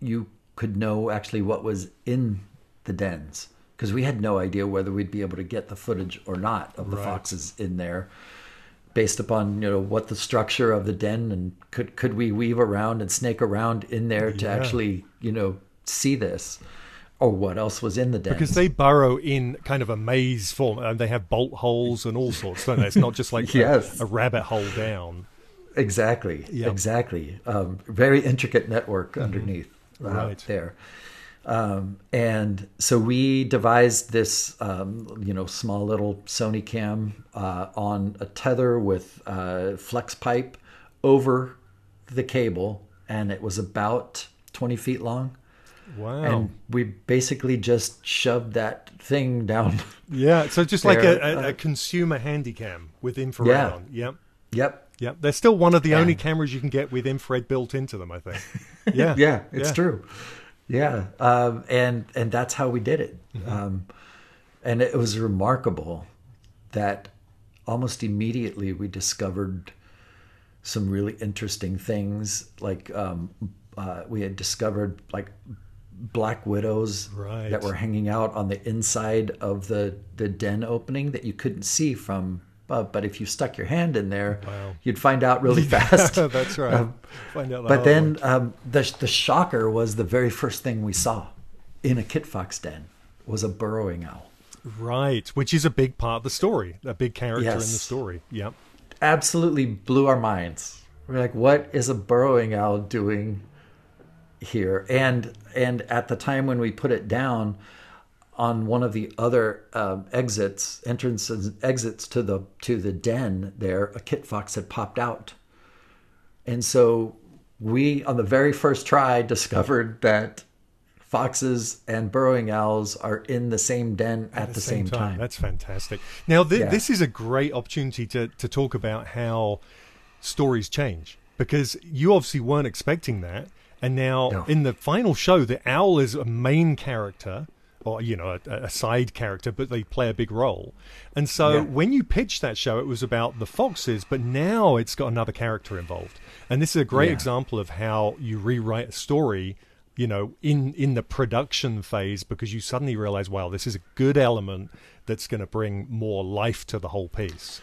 you could know actually what was in the dens? Because we had no idea whether we'd be able to get the footage or not of the Right. foxes in there based upon you know what the structure of the den and could could we weave around and snake around in there to Yeah. actually you know see this or what else was in the den Because they burrow in kind of a maze form, and they have bolt holes and all sorts, don't they? It's not just like a- Yes. a, rabbit hole down. exactly Yeah. exactly um, very intricate network underneath uh, Mm-hmm. Right. there um, and so we devised this um, you know small little sony cam uh, on a tether with uh, flex pipe over the cable and it was about 20 feet long Wow. and we basically just shoved that thing down *laughs* yeah. So just like a, a, a consumer handycam with infrared Yeah. on. Yep. yep Yep. They're still one of the only cameras you can get with infrared built into them. I think. *laughs* Yeah. yeah, it's Yeah. true. Yeah, um, and and that's how we did it. Mm-hmm. Um, and it was remarkable that almost immediately we discovered some really interesting things. Like um, uh, we had discovered like black widows Right. that were hanging out on the inside of the the den opening that you couldn't see from. But if you stuck your hand in there, Wow. you'd find out really *laughs* fast. *laughs* That's right. Um, Find out the but then um, the the shocker was the very first thing we saw in a kit fox den was a burrowing owl. right, which is a big part of the story, a big character in the story. Yep. Absolutely blew our minds. We're like, what is a burrowing owl doing here? And and at the time when we put it down on one of the other um, exits, entrances, exits to the to the den, there a kit fox had popped out, and so we on the very first try *laughs* discovered that foxes and burrowing owls are in the same den at, the, same, time. That's fantastic. Now, th- Yeah. this is a great opportunity to, to talk about how stories change because you obviously weren't expecting that. And now, No. in the final show, the owl is a main character or, you know, a, a side character, but they play a big role. And so, Yeah. when you pitched that show, it was about the foxes, but now it's got another character involved. And this is a great Yeah. example of how you rewrite a story you know in in the production phase because you suddenly realize wow this is a good element that's going to bring more life to the whole piece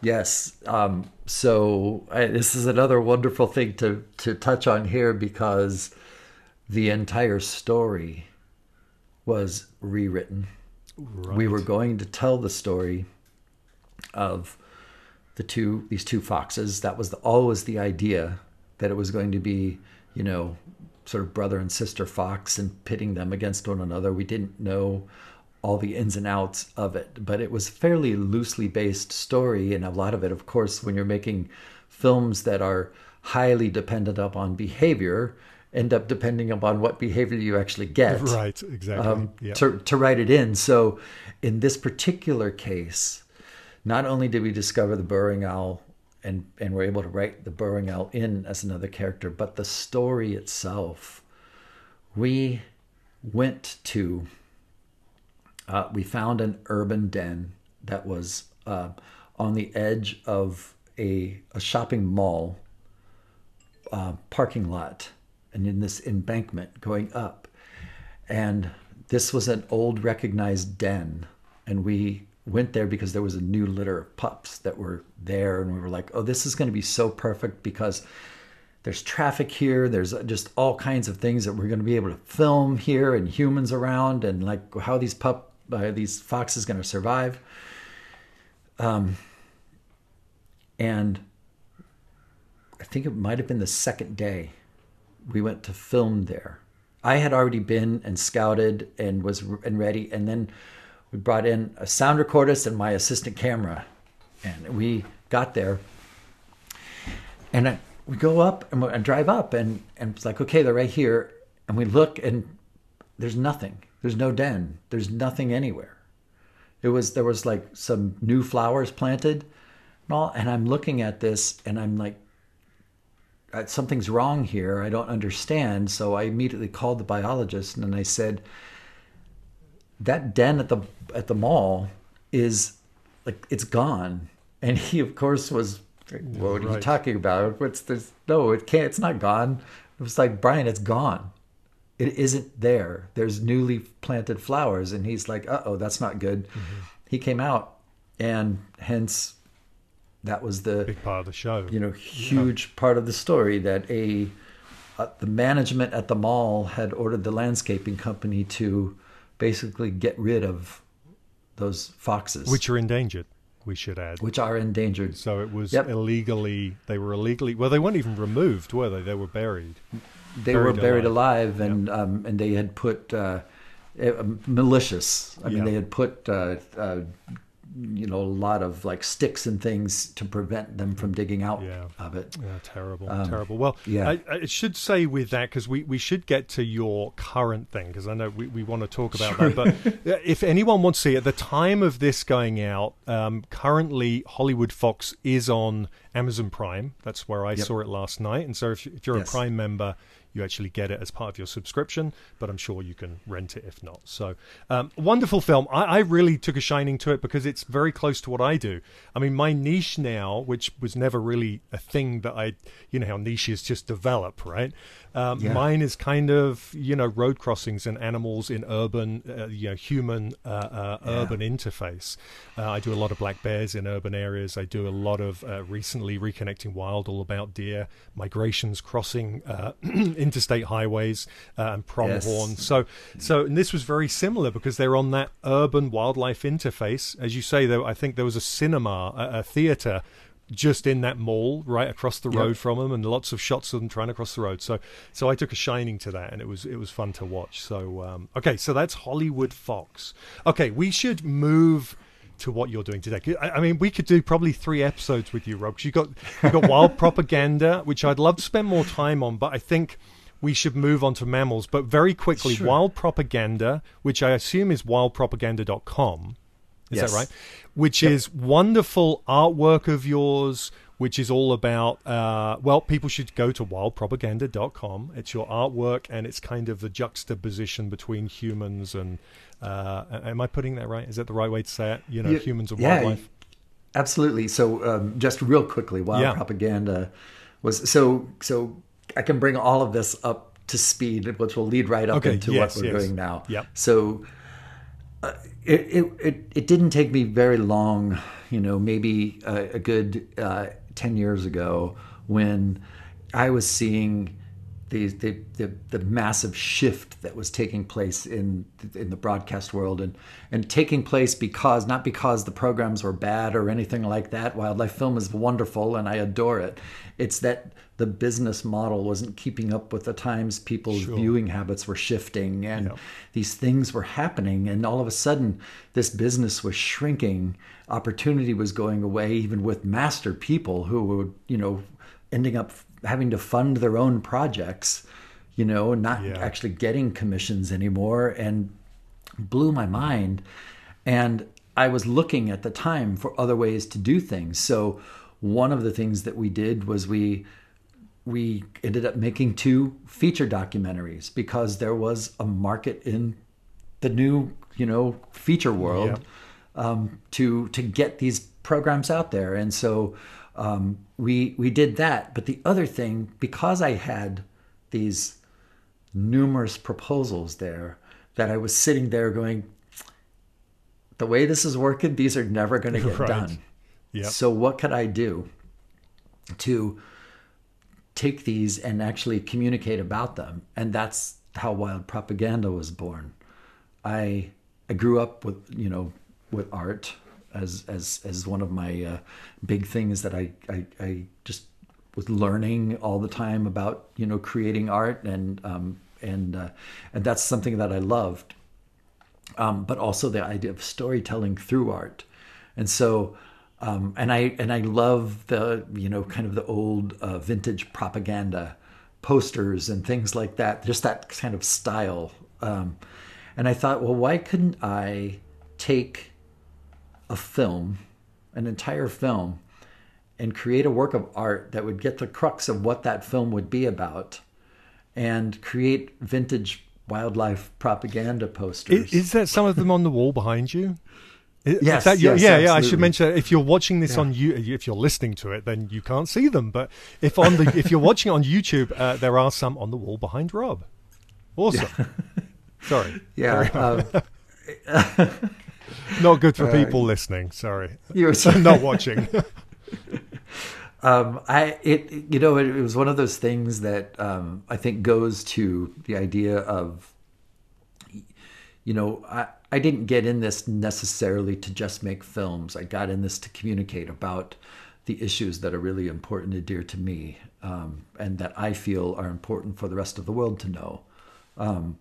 Yes. Um, so I, this is another wonderful thing to to touch on here because the entire story was rewritten. We were going to tell the story of the two these two foxes. That was the, always the idea that it was going to be, you know, sort of brother and sister fox and pitting them against one another. We didn't know all the ins and outs of it, but it was a fairly loosely based story, and a lot of it, of course, when you're making films that are highly dependent upon behavior, end up depending upon what behavior you actually get right exactly. um, yeah. to, to write it in. So, in this particular case, not only did we discover the burrowing owl and, and were able to write the burrowing owl in as another character, but the story itself, we went to, uh, we found an urban den that was uh, on the edge of a, a shopping mall uh, parking lot and in this embankment going up. And this was an old recognized den. And we went there because there was a new litter of pups that were there. And we were like, oh, this is going to be so perfect because there's traffic here. There's just all kinds of things that we're going to be able to film here and humans around and like how these pup, uh, these foxes going to survive. Um, and I think it might have been the second day we went to film there. I had already been and scouted and was and ready, and then we brought in a sound recordist and my assistant camera, and we got there. And I, we go up and, and drive up, and and it's like, okay, they're right here, and we look, and there's nothing. There's no den. There's nothing anywhere. It was there was like some new flowers planted and all and I'm looking at this and I'm like something's wrong here. I don't understand. So I immediately called the biologist and I said that den at the at the mall is like it's gone. *laughs* And he of course was what are you talking about? What's this? No, it can't. It's not gone. It was like Brian, it's gone. It isn't there. There's newly planted flowers, and he's like, "Uh oh, that's not good." Mm-hmm. He came out, and hence, that was the big part of the show. You know, huge yeah. part of the story that a uh, the management at the mall had ordered the landscaping company to basically get rid of those foxes, which are endangered we should add. Which are endangered. So it was yep. illegally, they were illegally, well, they weren't even removed, were they? They were buried. They buried were buried alive, alive and, yep. um, and they had put uh, uh, malicious. I mean, they had put uh, uh you know a lot of like sticks and things to prevent them from digging out yeah. of it. Yeah, terrible, um, terrible. Well, yeah, I, I, should say with that because we, we should get to your current thing because I know we, we want to talk about sure. that. But *laughs* if anyone wants to see at the time of this going out, um, currently Hollywood Fox is on Amazon Prime. That's where I yep. saw it last night. And so if, if you're yes. a Prime member, you actually get it as part of your subscription, but I'm sure you can rent it if not. So, um, wonderful film. I, I, really took a shining to it because it's very close to what I do. I mean, my niche now, which was never really a thing that I, you know, how niches just develop, right? Um, yeah. Mine is kind of you know road crossings and animals in urban, uh, you know, human uh, uh, yeah. urban interface. Uh, I do a lot of black bears in urban areas. I do a lot of uh, recently reconnecting wild, all about deer migrations crossing uh, *clears throat* interstate highways and pronghorn. Yes. So so and this was very similar because they're on that urban wildlife interface. As you say, though, I think there was a cinema, a, a theater just in that mall right across the road yep. from them and lots of shots of them trying to cross the road so so i took a shining to that and it was it was fun to watch so um, okay so that's hollywood fox okay we should move to what you're doing today I, I mean we could do probably three episodes with you rob because you got you got *laughs* wild propaganda which i'd love to spend more time on but i think we should move on to Mammalz but very quickly sure. wild propaganda which i assume is wildpropaganda.com is yes. that right? Which yep. is wonderful artwork of yours, which is all about, uh, well, people should go to wildpropaganda.com. It's your artwork, and it's kind of the juxtaposition between humans and. Uh, am I putting that right? Is that the right way to say it? You know, you, humans and yeah, wildlife. Absolutely. So, um, just real quickly, wild yeah. propaganda was so so. I can bring all of this up to speed, which will lead right up okay, into yes, what we're yes. doing now. Yep. So uh, it, it, it, it, didn't take me very long, you know, maybe a, a good uh, 10 years ago when I was seeing the, the, the, the, massive shift that was taking place in, in the broadcast world and, and taking place because, not because the programs were bad or anything like that. Wildlife film is wonderful and I adore it. It's that the business model wasn't keeping up with the times people's sure. viewing habits were shifting and yeah. these things were happening and all of a sudden this business was shrinking opportunity was going away even with master people who were you know ending up having to fund their own projects you know not yeah. actually getting commissions anymore and blew my mind and i was looking at the time for other ways to do things so one of the things that we did was we we ended up making two feature documentaries because there was a market in the new, you know, feature world yeah. um, to to get these programs out there, and so um, we we did that. But the other thing, because I had these numerous proposals there, that I was sitting there going, the way this is working, these are never going *laughs* to get right. done. Yep. So what could I do to take these and actually communicate about them. And that's how Wild Propaganda was born. I I grew up with you know with art as as as one of my uh, big things that I, I, I just was learning all the time about you know creating art and um, and uh, and that's something that I loved. Um, but also the idea of storytelling through art, and so um, and I and I love the you know kind of the old uh, vintage propaganda posters and things like that. Just that kind of style Um, and I thought, well, why couldn't I take a film, an entire film, and create a work of art that would get the crux of what that film would be about and create vintage wildlife propaganda posters. Is, is that some of them on the wall behind you? Is, yes, your, yes, yeah, absolutely. yeah. I should mention if you're watching this Yeah. on you, if you're listening to it, then you can't see them. But if on the if you're watching on YouTube, uh, there are some on the wall behind Rob. Awesome. *laughs* Sorry. Yeah, *laughs* *laughs* Not good for people listening. Sorry. you were *laughs* Not watching. *laughs* um, I it you know it, it was one of those things that um, I think goes to the idea of you know I I didn't get in this necessarily to just make films. I got in this to communicate about the issues that are really important and dear to me, um, and that I feel are important for the rest of the world to know. Um,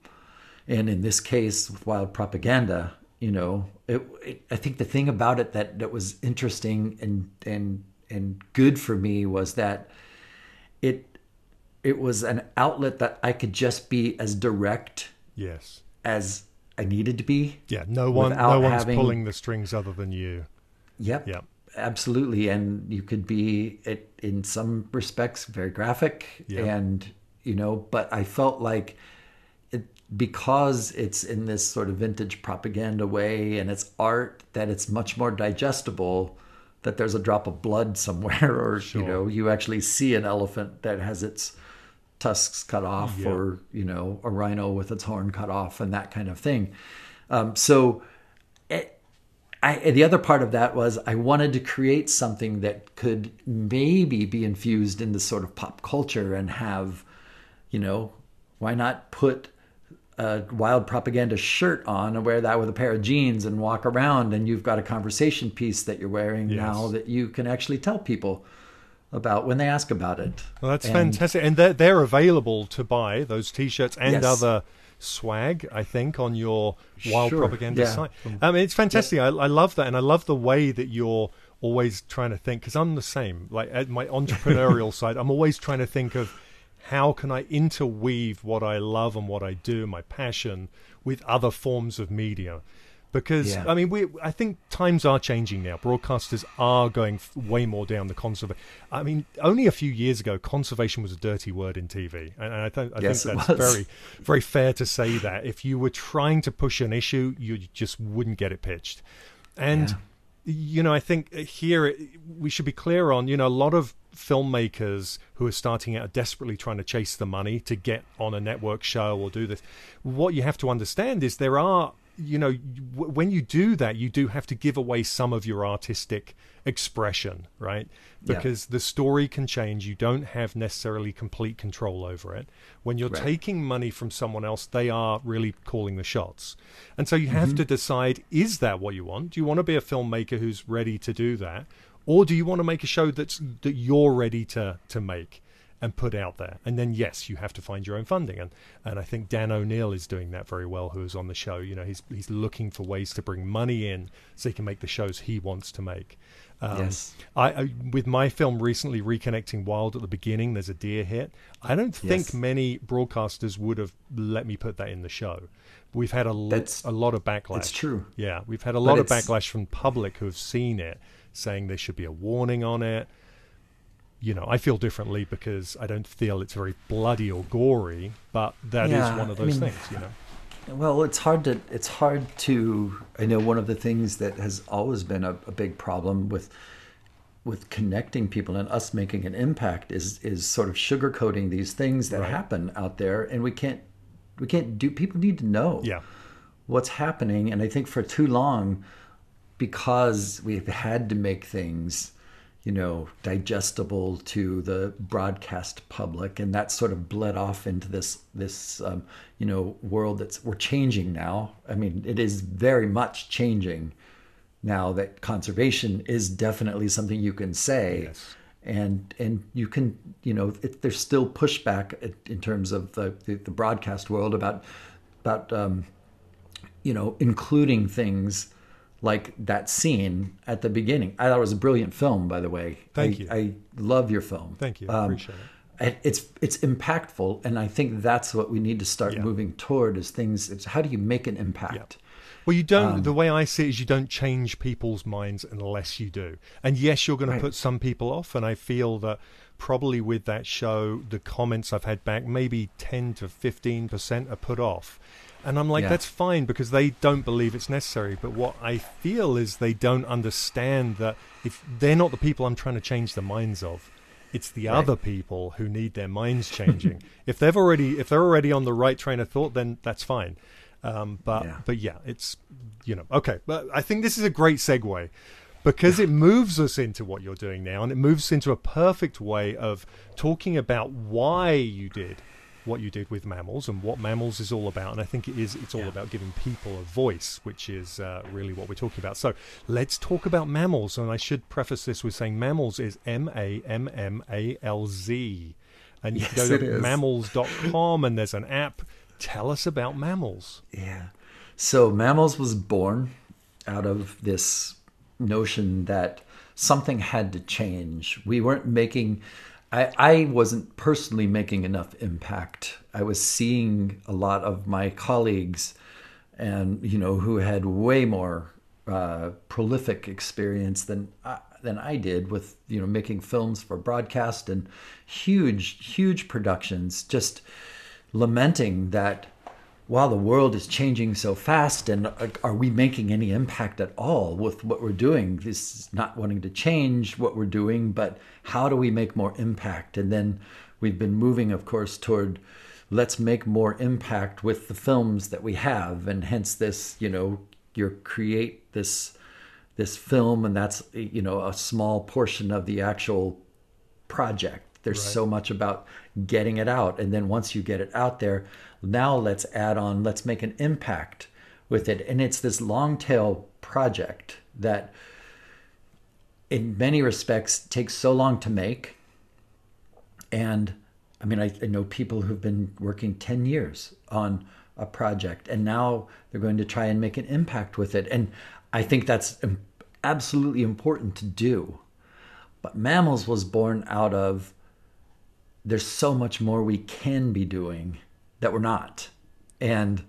and in this case, with wild propaganda, you know, it, it, I think the thing about it that that was interesting and and and good for me was that it it was an outlet that I could just be as direct yes. as I needed to be. Yeah. No one. No one's having- pulling the strings other than you. Yep. Yep. Absolutely. And you could be it in some respects very graphic Yeah. and you know, but I felt like because it's in this sort of vintage propaganda way and it's art that it's much more digestible that there's a drop of blood somewhere *laughs* or Sure. you know, you actually see an elephant that has its tusks cut off Yeah. or you know a rhino with its horn cut off and that kind of thing um, so it, I, the other part of that was I wanted to create something that could maybe be infused in the sort of pop culture and have, you know, why not put a wild propaganda shirt on and wear that with a pair of jeans and walk around and you've got a conversation piece that you're wearing Yes. now that you can actually tell people about when they ask about it. Well, that's And- fantastic, and they're they're available to buy those T-shirts and Yes. other swag. I think on your Wild Sure, Propaganda yeah. site. I mean, it's fantastic. I, I love that, and I love the way that you're always trying to think. Because I'm the same. Like at my *laughs* entrepreneurial side, I'm always trying to think of how can I interweave what I love and what I do, my passion, with other forms of media. Because Yeah. I mean, we I think times are changing now. Broadcasters are going f- way more down the conservation. I mean, only a few years ago, conservation was a dirty word in TV, and, and I, th- I Yes, think that's very, *laughs* very fair to say that. If you were trying to push an issue, you just wouldn't get it pitched. And you know, I think here we should be clear on. You know, a lot of filmmakers who are starting out are desperately trying to chase the money to get on a network show or do this. What you have to understand is there are you know when you do that you do have to give away some of your artistic expression right Yeah. because the story can change you don't have necessarily complete control over it when you're Right. taking money from someone else they are really calling the shots and so you have Mm-hmm. to decide is that what you want do you want to be a filmmaker who's ready to do that or do you want to make a show that's that you're ready to to make and put out there. And then yes, you have to find your own funding. And and I think Dan O'Neill is doing that very well, who is on the show. You know, he's he's looking for ways to bring money in so he can make the shows he wants to make. Um, Yes. I, I with my film recently reconnecting wild at the beginning there's a deer hit i don't think Yes. many broadcasters would have let me put that in the show we've had a, lo- That's- a lot of backlash It's true. yeah we've had a lot of backlash from public who have seen it saying there should be a warning on it you know, I feel differently because I don't feel it's very bloody or gory, but that is Yeah, one of I those mean- things, you know. Well, it's hard to it's hard to I know one of the things that has always been a, a big problem with with connecting people and us making an impact is is sort of sugarcoating these things that Right. happen out there and we can't we can't do people need to know Yeah. what's happening and I think for too long because we've had to make things you know digestible to the broadcast public. And that sort of bled off into this this um, you know world that's we're changing now. I mean it is very much changing now that conservation is definitely something you can say. Yes. and and you can you know it, there's still pushback in terms of the, the, the broadcast world about about um, you know, including things like that scene at the beginning. I thought it was a brilliant film, by the way. Thank I, you. I love your film. Thank you. Um, Appreciate it. it's it's impactful, and I think that's what we need to start Yeah. moving toward. Is things? It's how do you make an impact? Well, you don't. Um, the way I see it is, you don't change people's minds unless you do. And yes, you're going Right. to put some people off. And I feel that probably with that show, the comments I've had back, maybe ten to fifteen percent are put off. And I'm like, Yeah. that's fine because they don't believe it's necessary. But what I feel is they don't understand that if they're not the people I'm trying to change the minds of, it's the Right. other people who need their minds changing. *laughs* if they've already if they're already on the right train of thought, then that's fine. Um, but Yeah. but yeah, it's you know okay. But I think this is a great segue because it moves us into what you're doing now, and it moves into a perfect way of talking about why you did what you did with Mammalz and what Mammalz is all about. And I think it is it's all Yeah. about giving people a voice, which is uh, really what we're talking about. So let's talk about Mammalz. And I should preface this with saying Mammalz is M A M M A L Z. And you Yes, can go to mammalz.com and there's an app. Tell us about Mammalz. Yeah. So Mammalz was born out of this notion that something had to change. We weren't making I, I wasn't personally making enough impact. I was seeing a lot of my colleagues and you know who had way more uh, prolific experience than I, than I did with you know making films for broadcast and huge huge productions just lamenting that while the world is changing so fast and are we making any impact at all with what we're doing? This is not wanting to change what we're doing but how do we make more impact? And then we've been moving of course toward let's make more impact with the films that we have. And hence this you know you create this this film and that's you know a small portion of the actual project there's Right. so much about getting it out. And then once you get it out there now let's add on let's make an impact with it. And it's this long tail project that in many respects takes so long to make. And i mean I, I know people who've been working 10 years on a project and now they're going to try and make an impact with it. And i think that's absolutely important to do. But Mammalz was born out of there's so much more we can be doing that we're not. And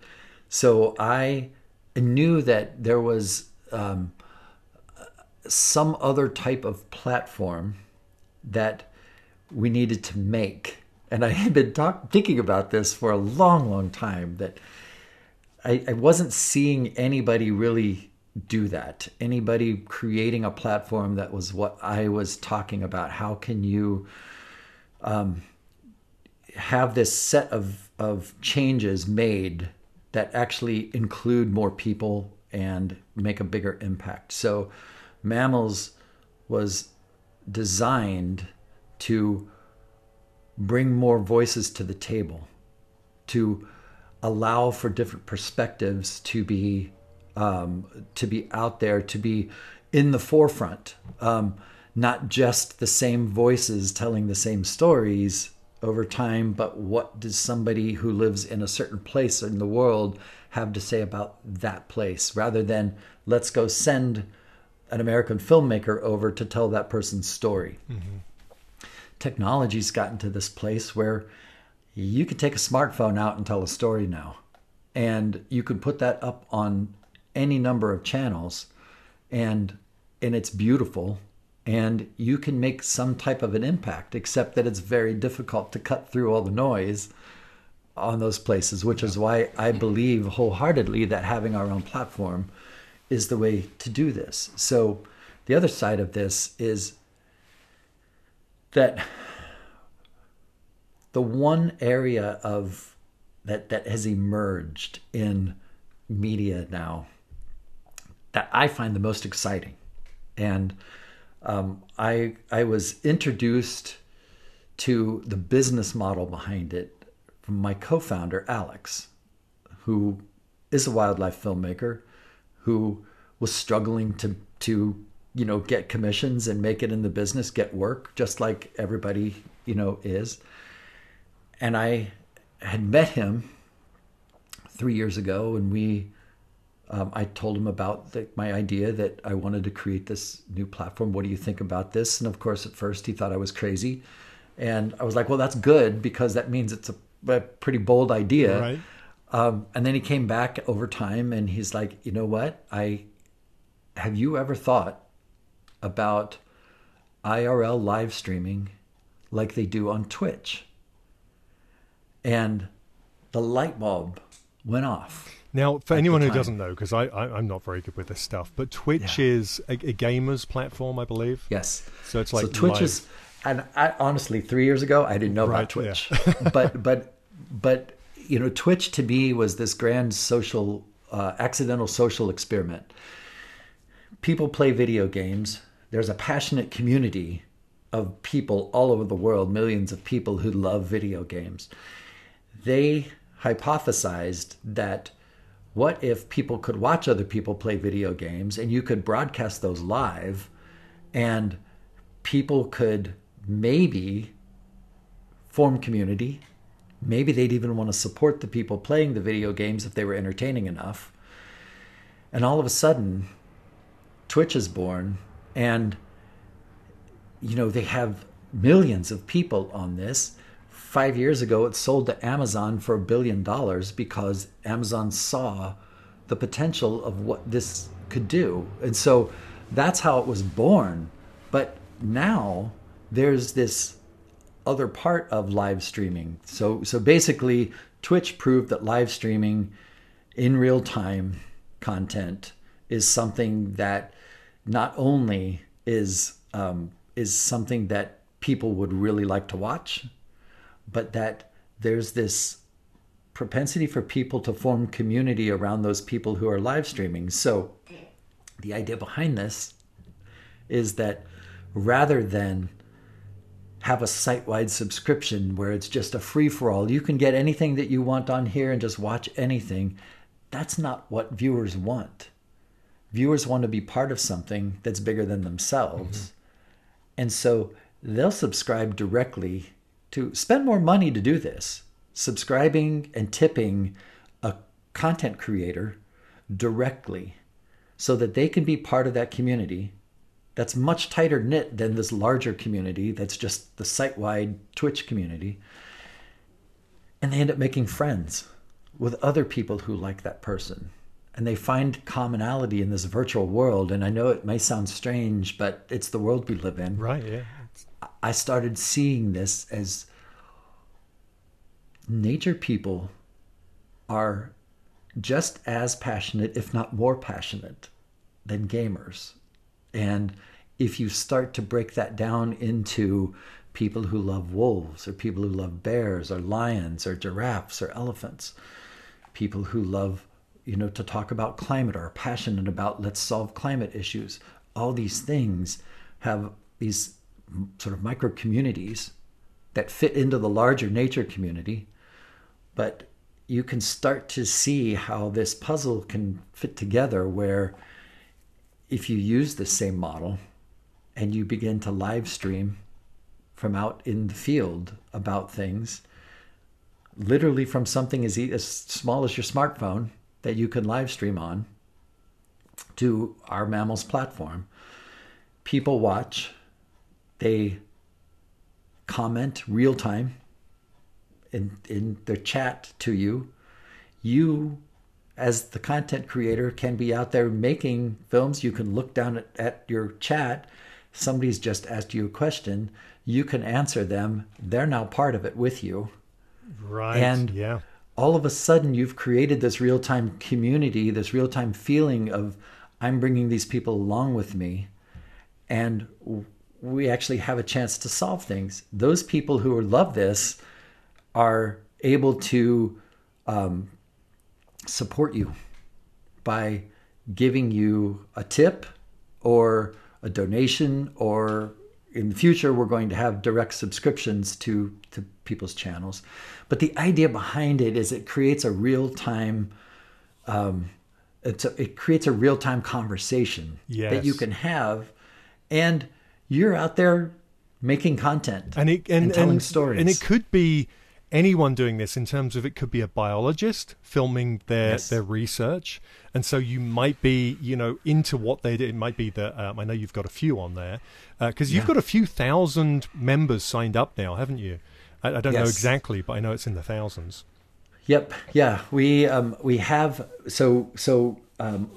so I knew that there was um, some other type of platform that we needed to make. And I had been talk- thinking about this for a long, long time that I, I wasn't seeing anybody really do that. Anybody creating a platform that was what I was talking about. How can you um, have this set of, of changes made that actually include more people and make a bigger impact? So, Mammalz was designed to bring more voices to the table, to allow for different perspectives to be um, to be out there, to be in the forefront, um, not just the same voices telling the same stories over time, but what does somebody who lives in a certain place in the world have to say about that place, rather than let's go send an American filmmaker over to tell that person's story mm-hmm. technology's gotten to this place where you can take a smartphone out and tell a story now. And you can put that up on any number of channels and and it's beautiful and you can make some type of an impact except that it's very difficult to cut through all the noise on those places which is why I believe wholeheartedly that having our own platform is the way to do this. So the other side of this is that the one area of that that has emerged in media now that I find the most exciting, and um, I I was introduced to the business model behind it from my co-founder Alex, who is a wildlife filmmaker, who was struggling to to you know get commissions and make it in the business, get work, just like everybody you know is. And I had met him three years ago, and we um, I told him about the, my idea that I wanted to create this new platform. What do you think about this? And of course, at first he thought I was crazy, And I was like, well, that's good because that means it's a, a pretty bold idea. Right. Um, and then he came back over time and he's like, you know what? I have you ever thought about IRL live streaming like they do on Twitch? And the light bulb went off. Now, for anyone who doesn't know, because I, I, I'm not very good with this stuff, but Twitch Yeah. is a, a gamer's platform, I believe. Yes. So it's like so Twitch live. is, and I honestly, three years ago, I didn't know Right, about Twitch, but but but you know, Twitch to me was this grand social, uh, accidental social experiment. People play video games. There's a passionate community of people all over the world, millions of people who love video games. They hypothesized that what if people could watch other people play video games and you could broadcast those live and people could maybe form community. Maybe they'd even want to support the people playing the video games if they were entertaining enough. And all of a sudden, Twitch is born, and you know they have millions of people on this. Five years ago, it sold to Amazon for a billion dollars because Amazon saw the potential of what this could do. And so that's how it was born. But now there's this other part of live streaming. So so basically Twitch proved that live streaming in real time content is something that not only is um, is something that people would really like to watch, but that there's this propensity for people to form community around those people who are live streaming. So the idea behind this is that rather than have a site-wide subscription where it's just a free-for-all, you can get anything that you want on here and just watch anything. That's not what viewers want. Viewers want to be part of something that's bigger than themselves. Mm-hmm. And so they'll subscribe directly to spend more money to do this, subscribing and tipping a content creator directly so that they can be part of that community that's much tighter knit than this larger community that's just the site wide Twitch community. And they end up making friends with other people who like that person. And they find commonality in this virtual world. And I know it may sound strange, but it's the world we live in. Right, yeah. I started seeing this as nature people are just as passionate, if not more passionate, than gamers. And if you start to break that down into people who love wolves, or people who love bears, or lions, or giraffes, or elephants, people who love, you know, to talk about climate, or are passionate about let's solve climate issues, all these things have these sort of micro communities that fit into the larger nature community. But you can start to see how this puzzle can fit together where if you use the same model and you begin to live stream from out in the field about things, literally from something as, as small as your smartphone that you can live stream on to our Mammalz platform, people watch, they comment real time in, in their chat to you. You as the content creator can be out there making films. You can look down at, at your chat. Somebody's just asked you a question. You can answer them. They're now part of it with you. Right, And- yeah. all of a sudden you've created this real-time community this real-time feeling of i'm bringing these people along with me. And we actually have a chance to solve things. Those people who love this are able to um, support you by giving you a tip or a donation or in the future we're going to have direct subscriptions to to people's channels. But the idea behind it is it creates a real time um, it's a, it creates a real time conversation that you can have. And you're out there making content and it and, telling and- stories and it could be anyone doing this in terms of it could be a biologist filming their Yes. their research, and so you might be you know into what they do. It might be that um, I know you've got a few on there because you've Yeah. got a few thousand members signed up now, haven't you? I, I don't know exactly, but I know it's in the thousands. Yep. Yeah. We um, we have so so um,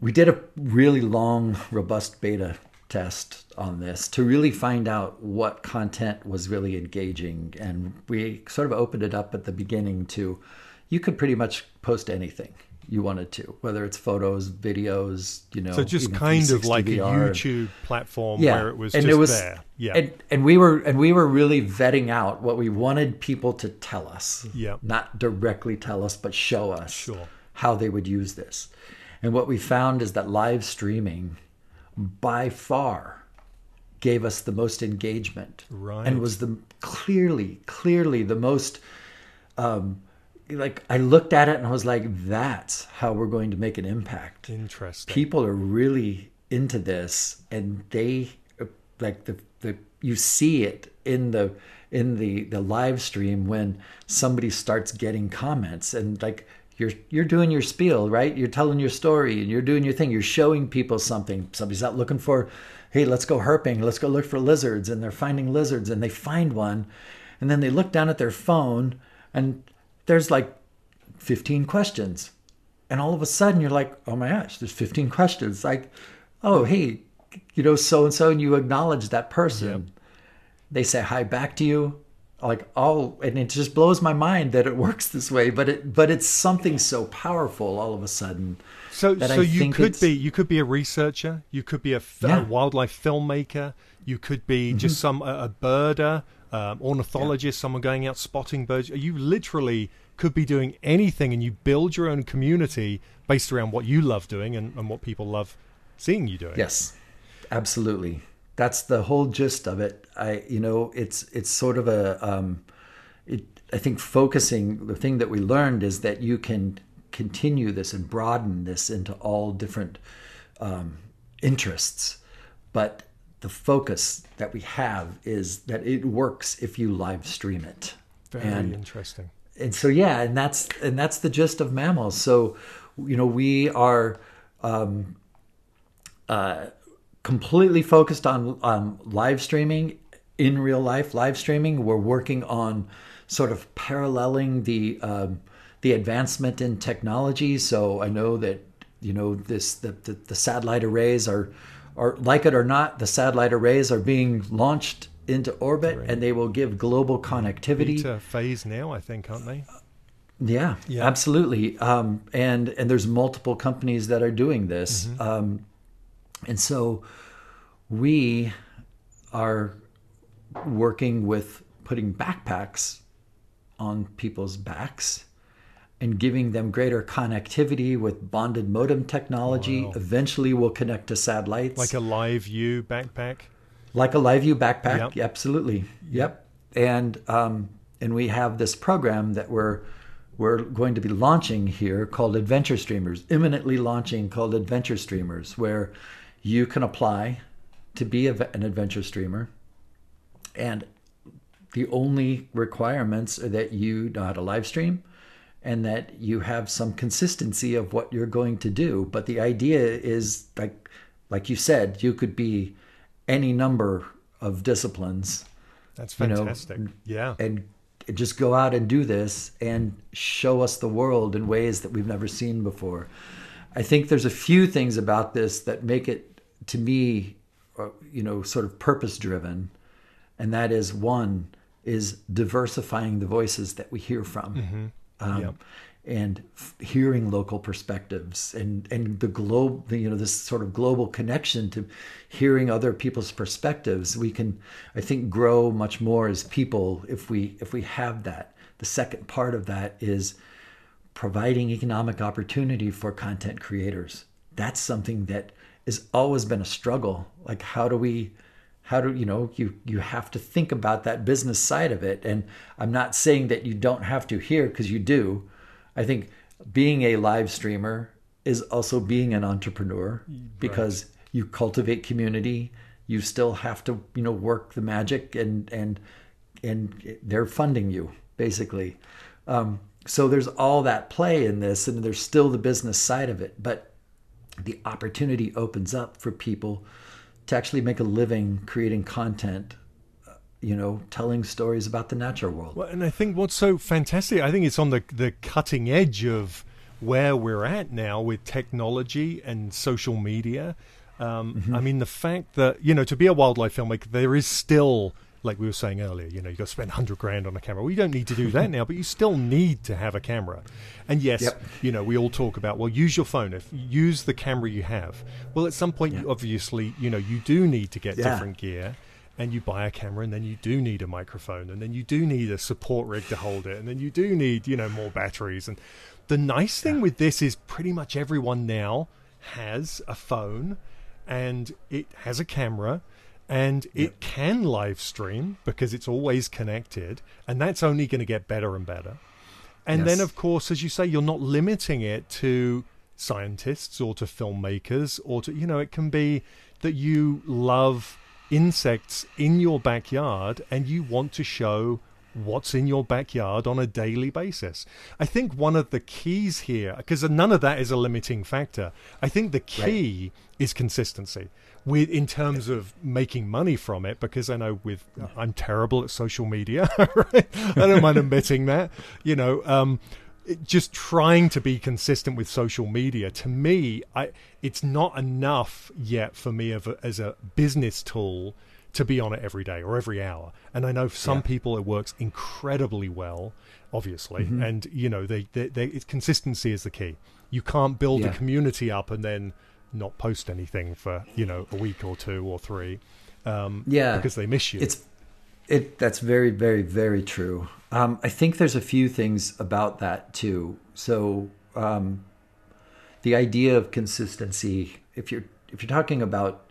we did a really long, robust beta test on this to really find out what content was really engaging, and we sort of opened it up at the beginning to you could pretty much post anything you wanted to, whether it's photos, videos, you know. So just kind of 360 like a YouTube platform yeah. where it was and just it was, there. Yeah. And, and we were and we were really vetting out what we wanted people to tell us. Yeah. Not directly tell us, but show us Sure. how they would use this. And what we found is that live streaming by far gave us the most engagement Right. and was the clearly clearly the most um like I looked at it and I was like that's how we're going to make an impact Interesting. people are really into this and they like the, the you see it in the in the the live stream when somebody starts getting comments and like you're you're doing your spiel right? You're telling your story and you're doing your thing. You're showing people something. Somebody's out looking for hey let's go herping. Let's go look for lizards. And they're finding lizards and they find one and then they look down at their phone and there's like 15 questions. And all of a sudden you're like oh my gosh there's 15 questions. Like oh hey you know so and so and you acknowledge that person. They say hi back to you like oh and it just blows my mind that it *laughs* works this way but it but it's something so powerful all of a sudden So, so I you could it's- be you could be a researcher, you could be a, Yeah. wildlife filmmaker, you could be Mm-hmm. just some a, a birder, um, ornithologist, someone going out spotting birds. You literally could be doing anything, and you build your own community based around what you love doing and, and what people love seeing you doing. Yes, absolutely. That's the whole gist of it. I, you know, it's it's sort of a, um, it. I think focusing the thing that we learned is that you can continue this and broaden this into all different um, interests, but the focus that we have is that it works if you live stream it. very and interesting. and so yeah and that's and that's the gist of Mammalz so you know we are um, uh, completely focused on on live streaming in real life live streaming we're working on sort of paralleling the um, the advancement in technology so i know that you know this the, the, the satellite arrays are are like it or not the satellite arrays are being launched into orbit and they will give global connectivity Beta phase now, I think, aren't they? yeah, Yeah. absolutely. Um, and and there's multiple companies that are doing this, Mm-hmm. um, and so we are working with putting backpacks on people's backs and giving them greater connectivity with bonded modem technology. Wow. Eventually, we'll connect to satellites Like a LiveU backpack. like a LiveU backpack Yep. absolutely yep and um, and we have this program that we're we're going to be launching here called adventure streamers imminently launching called adventure streamers where you can apply to be a, an adventure streamer and the only requirements are that you know how to live stream and that you have some consistency of what you're going to do but the idea is like like you said you could be any number of disciplines That's You know, fantastic. yeah. and just go out and do this and show us the world in ways that we've never seen before. I think there's a few things about this that make it to me, uh, you know, sort of purpose driven, and that is one is diversifying the voices that we hear from. Um, Yep. And f- hearing local perspectives and, and the globe, you know, this sort of global connection to hearing other people's perspectives, we can, I think, grow much more as people if we if we have that. The second part of that is providing economic opportunity for content creators. That's something that has always been a struggle. Like how do we how do you know you you have to think about that business side of it and I'm not saying that you don't have to here because you do. I think being a live streamer is also being an entrepreneur because you cultivate community, you still have to, you know, work the magic and and and they're funding you basically. Um, so there's all that play in this, and there's still the business side of it, but the opportunity opens up for people to actually make a living creating content you know, telling stories about the natural world. Well, and I think what's so fantastic, I think it's on the the cutting edge of where we're at now with technology and social media. Um, mm-hmm. I mean, the fact that you know, to be a wildlife filmmaker, there is still like we were saying earlier, you know, you got to spend 100 grand on a camera. Well, you don't need to do that *laughs* now, but you still need to have a camera. And yes, yep. you know, we all talk about, well, use your phone. If use the camera you have. Well, at some point, you obviously, you know, you do need to get yeah. different gear and you buy a camera and then you do need a microphone and then you do need a support rig to hold it and then you do need, you know, more batteries. And the nice thing yeah. with this is pretty much everyone now has a phone and it has a camera and it can live stream because it's always connected and that's only going to get better and better and yes. then of course as you say you're not limiting it to scientists or to filmmakers or to you know it can be that you love insects in your backyard and you want to show what's in your backyard on a daily basis. I think one of the keys here, because none of that is a limiting factor, I think the key right. is consistency with in terms of making money from it because I know with I'm terrible at social media *laughs* right? I don't mind *laughs* admitting that you know um, just trying to be consistent with social media to me I it's not enough yet for me a, as a business tool to be on it every day or every hour and I know for some yeah. people it works incredibly well obviously mm-hmm. and you know they, they, they, consistency is the key you can't build yeah. a community up and then not post anything for you know a week or two or three. Um, yeah, because they miss you. It's it. That's very very very true. Um, I think there's a few things about that too. So um, the idea of consistency, if you're if you're talking about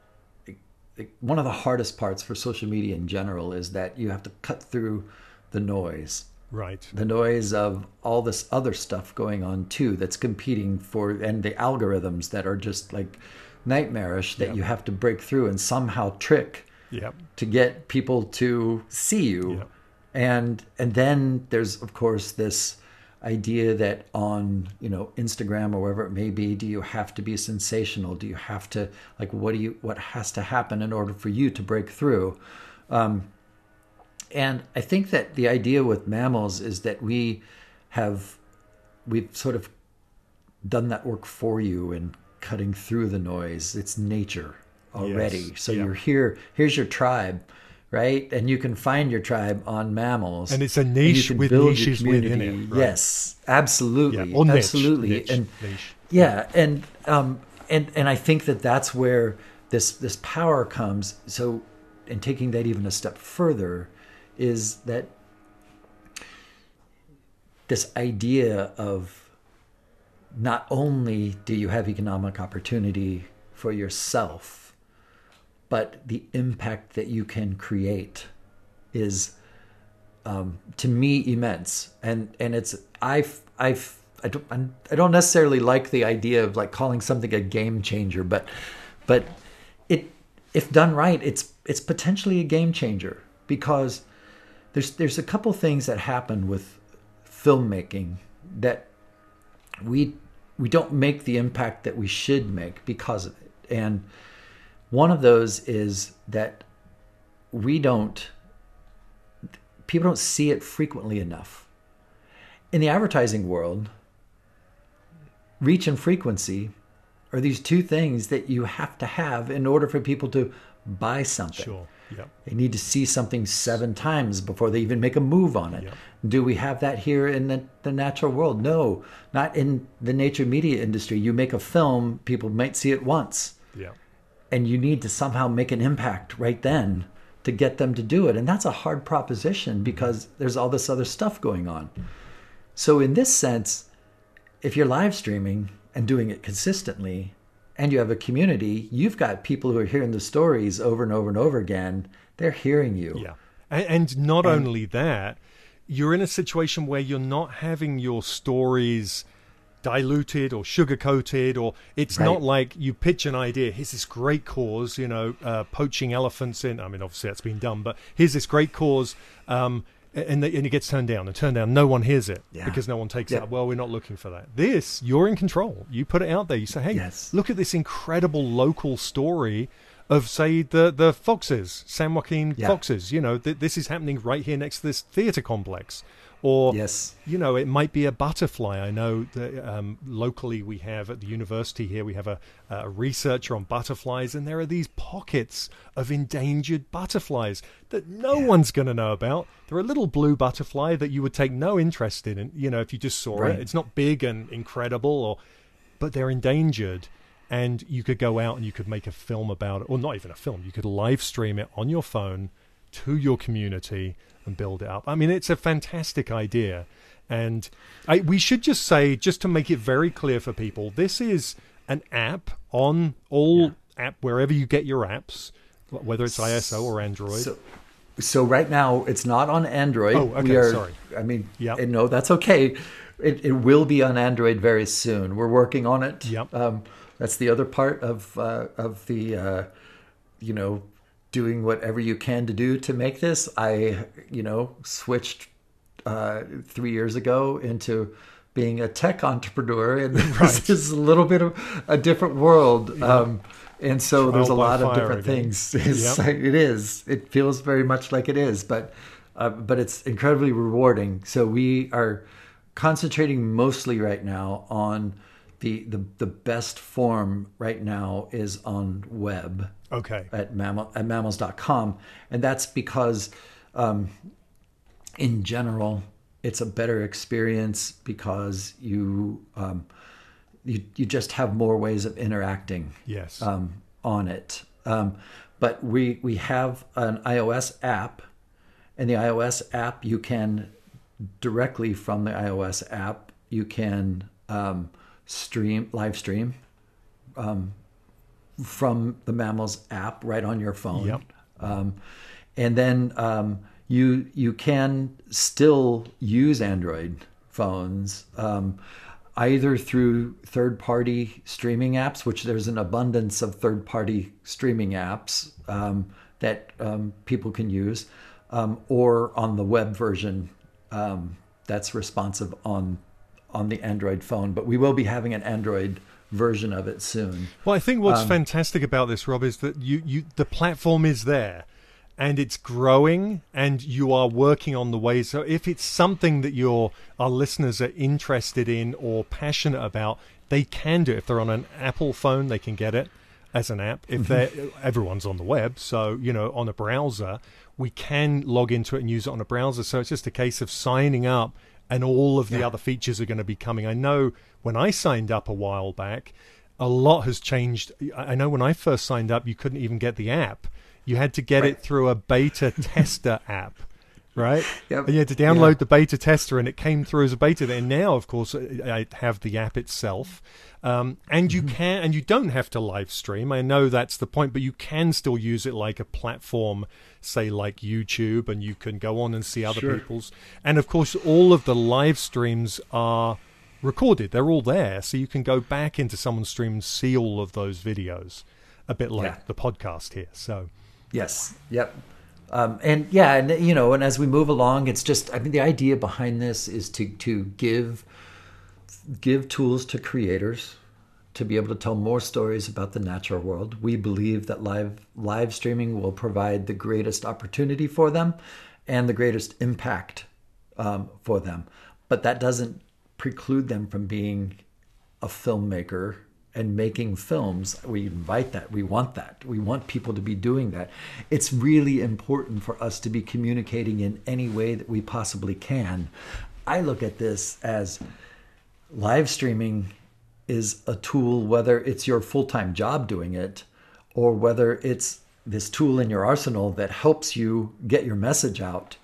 one of the hardest parts for social media in general is that you have to cut through the noise right the noise of all this other stuff going on too that's competing for and the algorithms that are just like nightmarish that yep. you have to break through and somehow trick yep. to get people to see you yep. and and then there's of course this idea that on you know instagram or wherever it may be do you have to be sensational do you have to like what do you what has to happen in order for you to break through um, and I think that the idea with Mammalz is that we have we've sort of done that work for you in cutting through the noise. It's nature already. Yes. So yeah. you're here. Here's your tribe, right? And you can find your tribe on Mammalz. And it's a niche with niches within it. Right? Yes, absolutely, yeah. absolutely, niche, and niche. yeah, and um, and and I think that that's where this this power comes. So, in taking that even a step further, is that this idea of not only do you have economic opportunity for yourself, but the impact that you can create is um, to me immense. And and it's I've I've I don't I don't necessarily like the idea of like calling something a game changer, but but it if done right, it's it's potentially a game changer because there's there's a couple things that happen with filmmaking that we we don't make the impact that we should make because of it. And one of those is that we don't people don't see it frequently enough. In the advertising world, reach and frequency are these two things that you have to have in order for people to buy something. Sure. Yep. They need to see something seven times before they even make a move on it. Yep. Do we have that here in the, the natural world? No, not in the nature media industry. You make a film, people might see it once. Yeah. And you need to somehow make an impact right then to get them to do it. And that's a hard proposition because there's all this other stuff going on. So, in this sense, if you're live streaming and doing it consistently, and you have a community, you've got people who are hearing the stories over and over and over again. They're hearing you. Yeah. And, and not and, only that, you're in a situation where you're not having your stories diluted or sugar coated, or it's Right. not like you pitch an idea. Here's this great cause, you know, uh, poaching elephants in. I mean, obviously that's been done, but here's this great cause. Um, and, and it gets turned down and turned down. No one hears it Yeah. because no one takes Yeah. it up. Well, we're not looking for that. This, you're in control. You put it out there. You say, hey, Yes. look at this incredible local story of, say, the, the Foxes, San Joaquin Yeah. Foxes. You know, th- this is happening right here next to this theater complex. Or, Yes. you know, it might be a butterfly. I know that um, locally we have at the university here, we have a, a researcher on butterflies, and there are these pockets of endangered butterflies that no one's going to know about. They're a little blue butterfly that you would take no interest in, you know, if you just saw Right. it. It's not big and incredible, or but they're endangered. And you could go out and you could make a film about it, or not even a film. You could live stream it on your phone to your community and build it up. I mean, it's a fantastic idea. And I, we should just say, just to make it very clear for people, this is an app on all app wherever you get your apps, whether it's iOS or Android. So, so right now it's not on Android. Oh, okay, We are, sorry. I mean, Yep. and no, that's okay. It, it will be on Android very soon. We're working on it. Yep. Um, that's the other part of uh, of the, uh, you know, doing whatever you can to do to make this. I, you know, switched uh, three years ago into being a tech entrepreneur, and *laughs* this is a little bit of a different world. Um, and so there's a lot of different again. things. *laughs* It's Yep. like- it is. It feels very much like it is, but uh, but it's incredibly rewarding. So we are concentrating mostly right now on the the, the best form right now is on web okay. at mammal at mammalz.com and that's because um, in general it's a better experience because you um, you you just have more ways of interacting Yes. um, on it. Um, but we we have an iOS app, and the iOS app you can directly from the iOS app you can um, stream live stream um, from the Mammalz app right on your phone. Yep. Um, and then um, you you can still use Android phones um, either through third-party streaming apps, which there's an abundance of third-party streaming apps um, that um, people can use, um, or on the web version um, that's responsive on on the Android phone. But we will be having an Android version of it soon. Well, I think what's Um, fantastic about this, Rob, is that you, you the platform is there and it's growing and you are working on the ways. So if it's something that your our listeners are interested in or passionate about, they can do it. If they're on an Apple phone, they can get it as an app. If they're everyone's on the web, so you know, on a browser, we can log into it and use it on a browser. So it's just a case of signing up and all of the Yeah. other features are going to be coming. I know when I signed up a while back, a lot has changed. I know when I first signed up, you couldn't even get the app. You had to get Right. it through a beta tester *laughs* app, right? Yep. And you had to download Yeah. the beta tester, and it came through as a beta. And now, of course, I have the app itself, um, and you can, and you don't have to live stream. I know that's the point, but you can still use it like a platform, say like YouTube, and you can go on and see other Sure. people's. And of course, all of the live streams are recorded; they're all there, so you can go back into someone's stream and see all of those videos. A bit like Yeah. the podcast here. So Yes. Yep. Um, and yeah, and you know, and as we move along, it's just I mean the idea behind this is to to give give tools to creators to be able to tell more stories about the natural world. We believe that live live streaming will provide the greatest opportunity for them and the greatest impact um, for them. But that doesn't preclude them from being a filmmaker and making films. We invite that. We want that. We want people to be doing that. It's really important for us to be communicating in any way that we possibly can. I look at this as live streaming is a tool, whether it's your full time job doing it or whether it's this tool in your arsenal that helps you get your message out.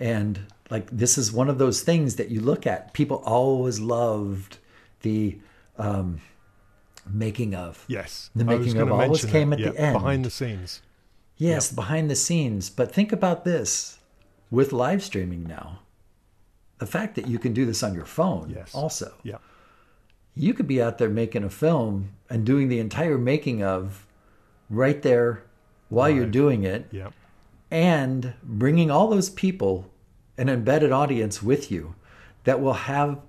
And like this is one of those things that you look at. People always loved the um, making of. yes, The making of always came that. at the end. behind the scenes. Yes, behind the scenes. But think about this with live streaming now. The fact that you can do this on your phone Yes. also. Yeah. You could be out there making a film and doing the entire making of right there while right. you're doing it. Yeah. And bringing all those people, an embedded audience with you that will have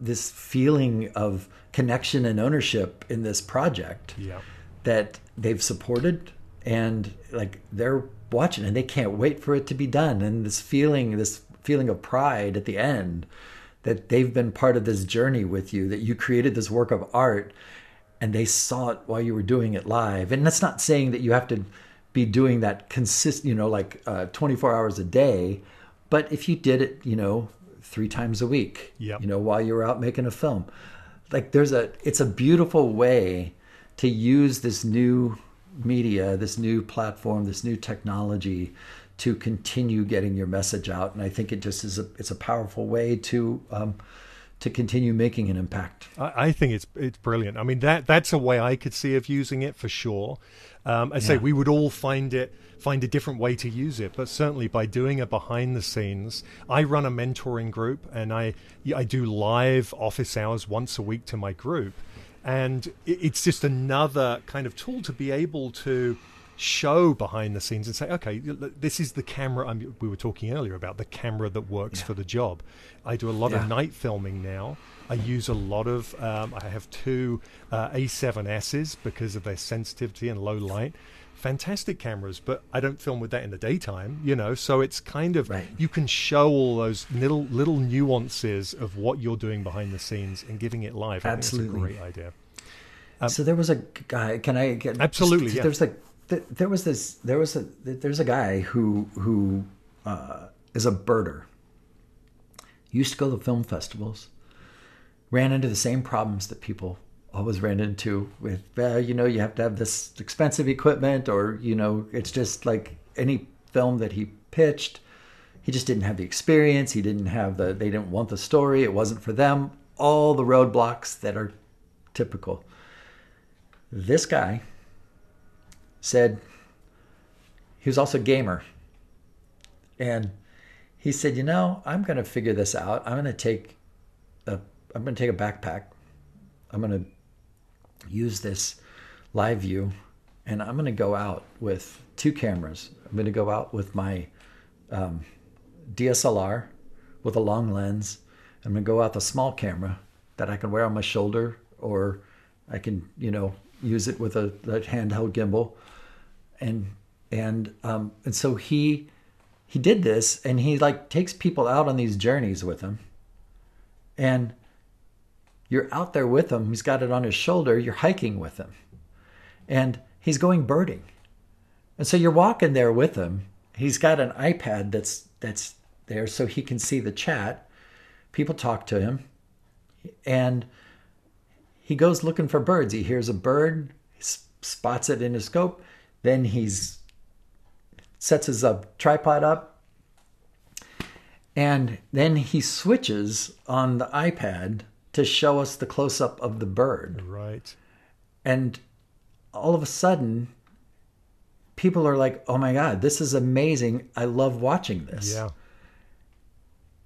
this feeling of connection and ownership in this project yeah. that they've supported and like they're watching and they can't wait for it to be done and this feeling this feeling of pride at the end that they've been part of this journey with you that you created this work of art and they saw it while you were doing it live and that's not saying that you have to be doing that consist you know like uh, 24 hours a day but if you did it you know three times a week yep. you know while you were out making a film like there's a it's a beautiful way to use this new media this new platform this new technology to continue getting your message out and i think it just is a it's a powerful way to um, to continue making an impact. I, I, think it's it's brilliant. I mean that that's a way I could see of using it for sure. Um, I yeah. say we would all find it find a different way to use it, but certainly by doing it behind the scenes, I run a mentoring group and I I do live office hours once a week to my group, and it's just another kind of tool to be able to show behind the scenes and say, okay, this is the camera. I mean, we were talking earlier about the camera that works yeah. for the job. I do a lot yeah. of night filming now. I use a lot of. Um, I have two uh, A7Ss because of their sensitivity and low light. Fantastic cameras, but I don't film with that in the daytime, you know. So it's kind of right. you can show all those little little nuances of what you're doing behind the scenes and giving it live. Absolutely, great idea. Um, so there was a guy. Can I get absolutely? Just, yeah. There's like there was this there was a there's a guy who who uh, is a birder. Used to go to film festivals. Ran into the same problems that people always ran into with uh, you know you have to have this expensive equipment or you know it's just like any film that he pitched he just didn't have the experience. He didn't have the they didn't want the story. It wasn't for them. All the roadblocks that are typical. This guy said he was also a gamer. And he said, "You know, I'm going to figure this out. I'm going to take a I'm going to take a backpack. I'm going to use this LiveU and I'm going to go out with two cameras. I'm going to go out with my um, DSLR with a long lens. I'm going to go out the small camera that I can wear on my shoulder or I can, you know, use it with a, a handheld gimbal and and um, and so he he did this and he like takes people out on these journeys with him. And you're out there with him. He's got it on his shoulder. You're hiking with him. And he's going birding. And so you're walking there with him. He's got an ipad that's that's there so he can see the chat. People talk to him. And he goes looking for birds. He hears a bird. Spots it in his scope then he's sets his uh, tripod up, and then he switches on the iPad to show us the close up of the bird. Right. And all of a sudden, people are like, "Oh my god, this is amazing! I love watching this." Yeah.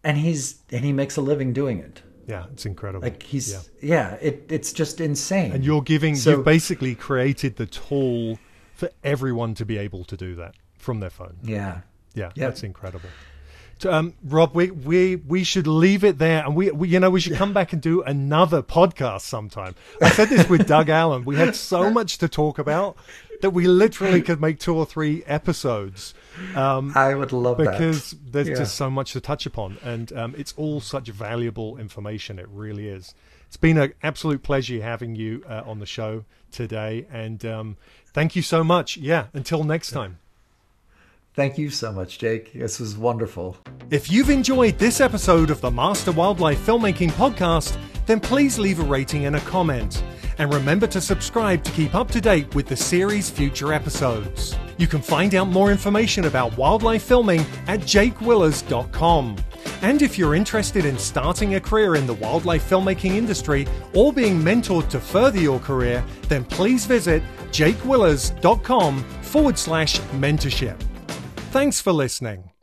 And he's and he makes a living doing it. Yeah, it's incredible. Like he's yeah, yeah it, it's just insane. And you're giving so, you've basically created the tool for everyone to be able to do that from their phone. Yeah. Yeah, yep. that's incredible. So, um, Rob, we, we we should leave it there, and we, we you know we should come back and do another podcast sometime. I said this with Doug *laughs* Allan. We had so much to talk about that we literally could make two or three episodes. Um, I would love because that. there's yeah. just so much to touch upon, and um, it's all such valuable information. It really is. It's been an absolute pleasure having you uh, on the show today, and um, thank you so much. Yeah, until next time. Thank you so much, Jake. This was wonderful. If you've enjoyed this episode of the Master Wildlife Filmmaking Podcast, then please leave a rating and a comment. And remember to subscribe to keep up to date with the series' future episodes. You can find out more information about wildlife filming at jakewillers.com. And if you're interested in starting a career in the wildlife filmmaking industry or being mentored to further your career, then please visit jakewillers.com forward slash mentorship. Thanks for listening.